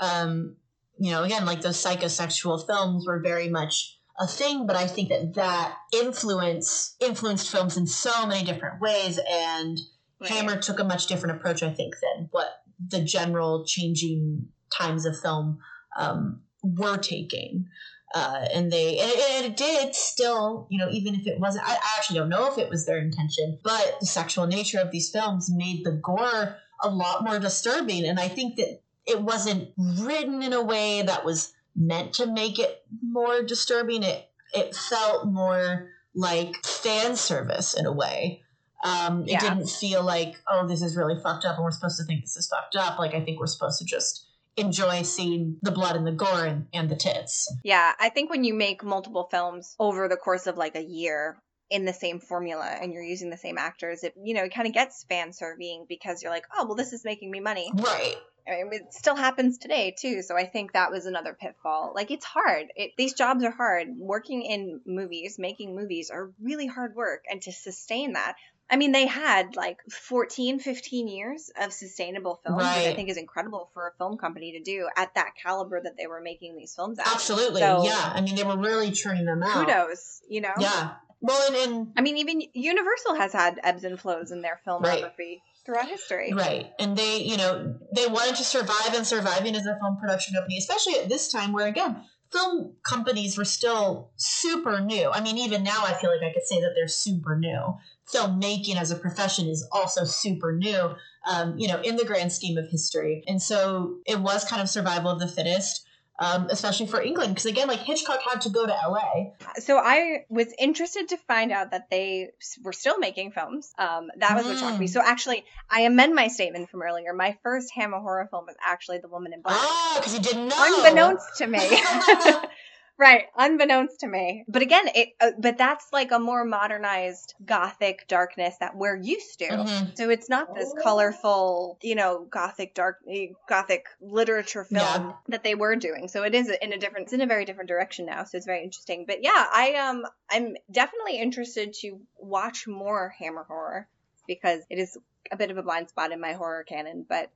um, you know, again, like those psychosexual films were very much a thing, but I think that that influence influenced films in so many different ways, and Right. Hammer took a much different approach, I think, than what the general changing times of film um, were taking. Uh, and they and it, and it did still, you know, even if it wasn't, I, I actually don't know if it was their intention, but the sexual nature of these films made the gore a lot more disturbing. And I think that it wasn't written in a way that was meant to make it more disturbing. It it felt more like fan service in a way. Um, it Yeah. didn't feel like, oh, this is really fucked up, and we're supposed to think this is fucked up. Like I think we're supposed to just enjoy seeing the blood and the gore and, and the tits. Yeah, I think when you make multiple films over the course of like a year in the same formula and you're using the same actors, it you know, it kind of gets fan serving because you're like, oh, well, this is making me money. Right. I mean, it still happens today too. So I think that was another pitfall. Like it's hard. It, these jobs are hard. Working in movies, making movies are really hard work, and to sustain that. I mean, they had like 14, 15 years of sustainable films, which I think is incredible for a film company to do at that caliber that they were making these films at. Absolutely. So- yeah. I mean, they were really churning them out. Kudos, you know? Yeah. Well, and, and I mean, even Universal has had ebbs and flows in their filmography throughout history. Right. And they, you know, they wanted to survive and surviving as a film production company, especially at this time where, again, film companies were still super new. I mean, even now, I feel like I could say that they're super new. Filmmaking as a profession is also super new, um, you know, in the grand scheme of history. And so it was kind of survival of the fittest. Um, especially for England, because again, like Hitchcock had to go to LA. So I was interested to find out that they were still making films. Um, that was what shocked me. Mm. So actually, I amend my statement from earlier. My first Hammer horror film was actually The Woman in Black. Ah, because you didn't know. Unbeknownst to me. [laughs] [laughs] right, unbeknownst to me. But again, it uh, but that's like a more modernized gothic darkness that we're used to. Mhm. So it's not this colorful, you know, gothic dark eh, gothic literature film Yeah. that they were doing. So it is in a different it's in a very different direction now. So it's very interesting. But yeah, I um I'm definitely interested to watch more Hammer horror because it is a bit of a blind spot in my horror canon, but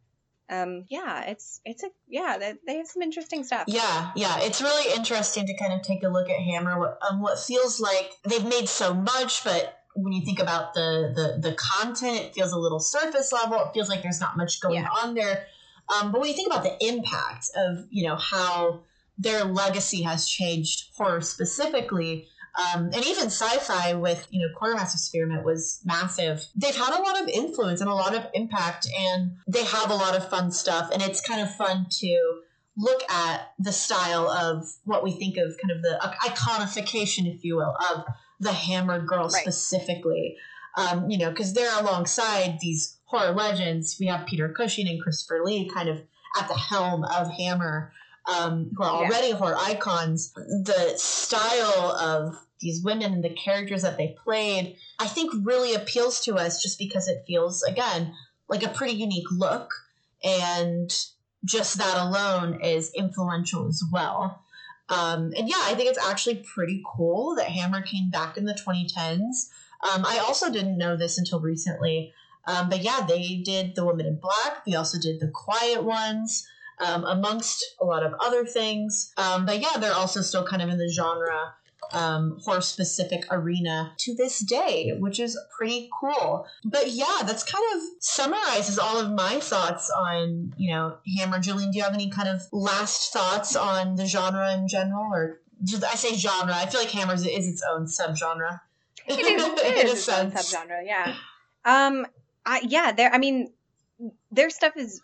um yeah, it's it's a yeah, they, they have some interesting stuff. Yeah, yeah, it's really interesting to kind of take a look at Hammer. What um, what feels like they've made so much, but when you think about the the the content, it feels a little surface level. It feels like there's not much going Yeah. on there. Um, but when you think about the impact of you know how their legacy has changed horror specifically. Um, and even sci-fi with you know Quatermass Experiment was massive. They've had a lot of influence and a lot of impact, and they have a lot of fun stuff. And it's kind of fun to look at the style of what we think of kind of the iconification, if you will, of the Hammer Girl Right. specifically. Um, you know, because they're alongside these horror legends. We have Peter Cushing and Christopher Lee kind of at the helm of Hammer, um, who are Yeah. already horror icons. The style of these women and the characters that they played, I think really appeals to us just because it feels, again, like a pretty unique look. And just that alone is influential as well. Um, and yeah, I think it's actually pretty cool that Hammer came back in the 2010s. Um, I also didn't know this until recently. Um, but yeah, they did The Woman in Black. They also did The Quiet Ones, um, amongst a lot of other things. Um, but yeah, they're also still kind of in the genre um, horror specific arena to this day, which is pretty cool. But yeah, that's kind of summarizes all of my thoughts on, you know, Hammer. Julian, do you have any kind of last thoughts on the genre in general? Or just, I say genre, I feel like Hammer is its own subgenre. it is, [laughs] it is its own subgenre, yeah. Um, I, yeah, there. I mean, their stuff is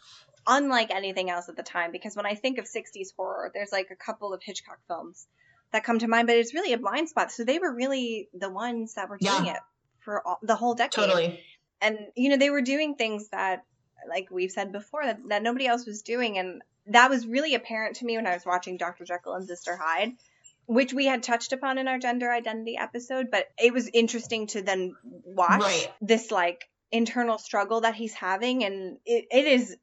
unlike anything else at the time because when I think of '60s horror, there's like a couple of Hitchcock films that come to mind, but it's really a blind spot. So they were really the ones that were doing Yeah. it for all, the whole decade. Totally. And, you know, they were doing things that, like we've said before, that, that nobody else was doing. And that was really apparent to me when I was watching Dr. Jekyll and Sister Hyde, which we had touched upon in our gender identity episode. But it was interesting to then watch Right. this, like, internal struggle that he's having. And it, it is.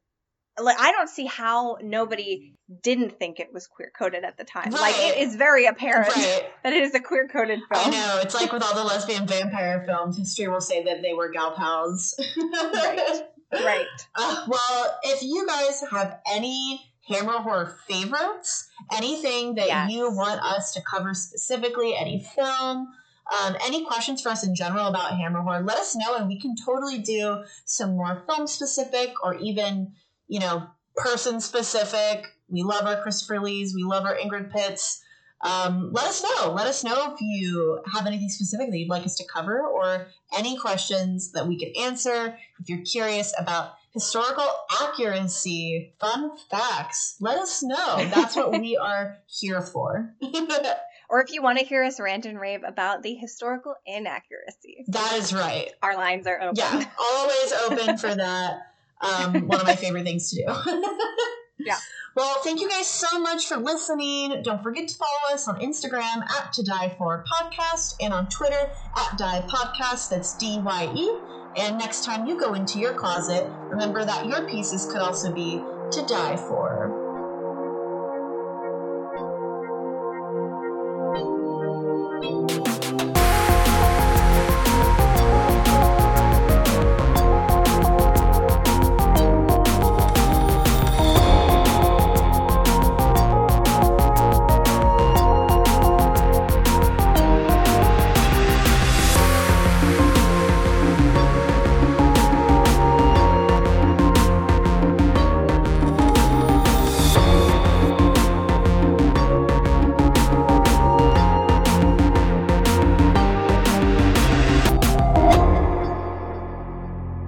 Like I don't see how nobody didn't think it was queer coded at the time. Like it is very apparent Right. that it is a queer coded film. I know. It's like with all the lesbian vampire films, history will say that they were gal pals. Right. Right. [laughs] Uh, well, if you guys have any Hammer horror favorites, anything that Yes. you want us to cover specifically, any film, um, any questions for us in general about Hammer horror, let us know and we can totally do some more film specific or even, you know, person specific. We love our Christopher Lees, we love our Ingrid Pitts. Um, let us know. Let us know if you have anything specific that you'd like us to cover or any questions that we could answer. If you're curious about historical accuracy, fun facts, let us know. That's what we [laughs] are here for. [laughs] Or if you want to hear us rant and rave about the historical inaccuracies, that is right. our lines are open. Yeah, always open for [laughs] that. Um, one of my favorite things to do. [laughs] Yeah. Well, thank you guys so much for listening. Don't forget to follow us on Instagram at To Die For Podcast and on Twitter at Die Podcast. That's D Y E. And next time you go into your closet, remember that your pieces could also be to die for.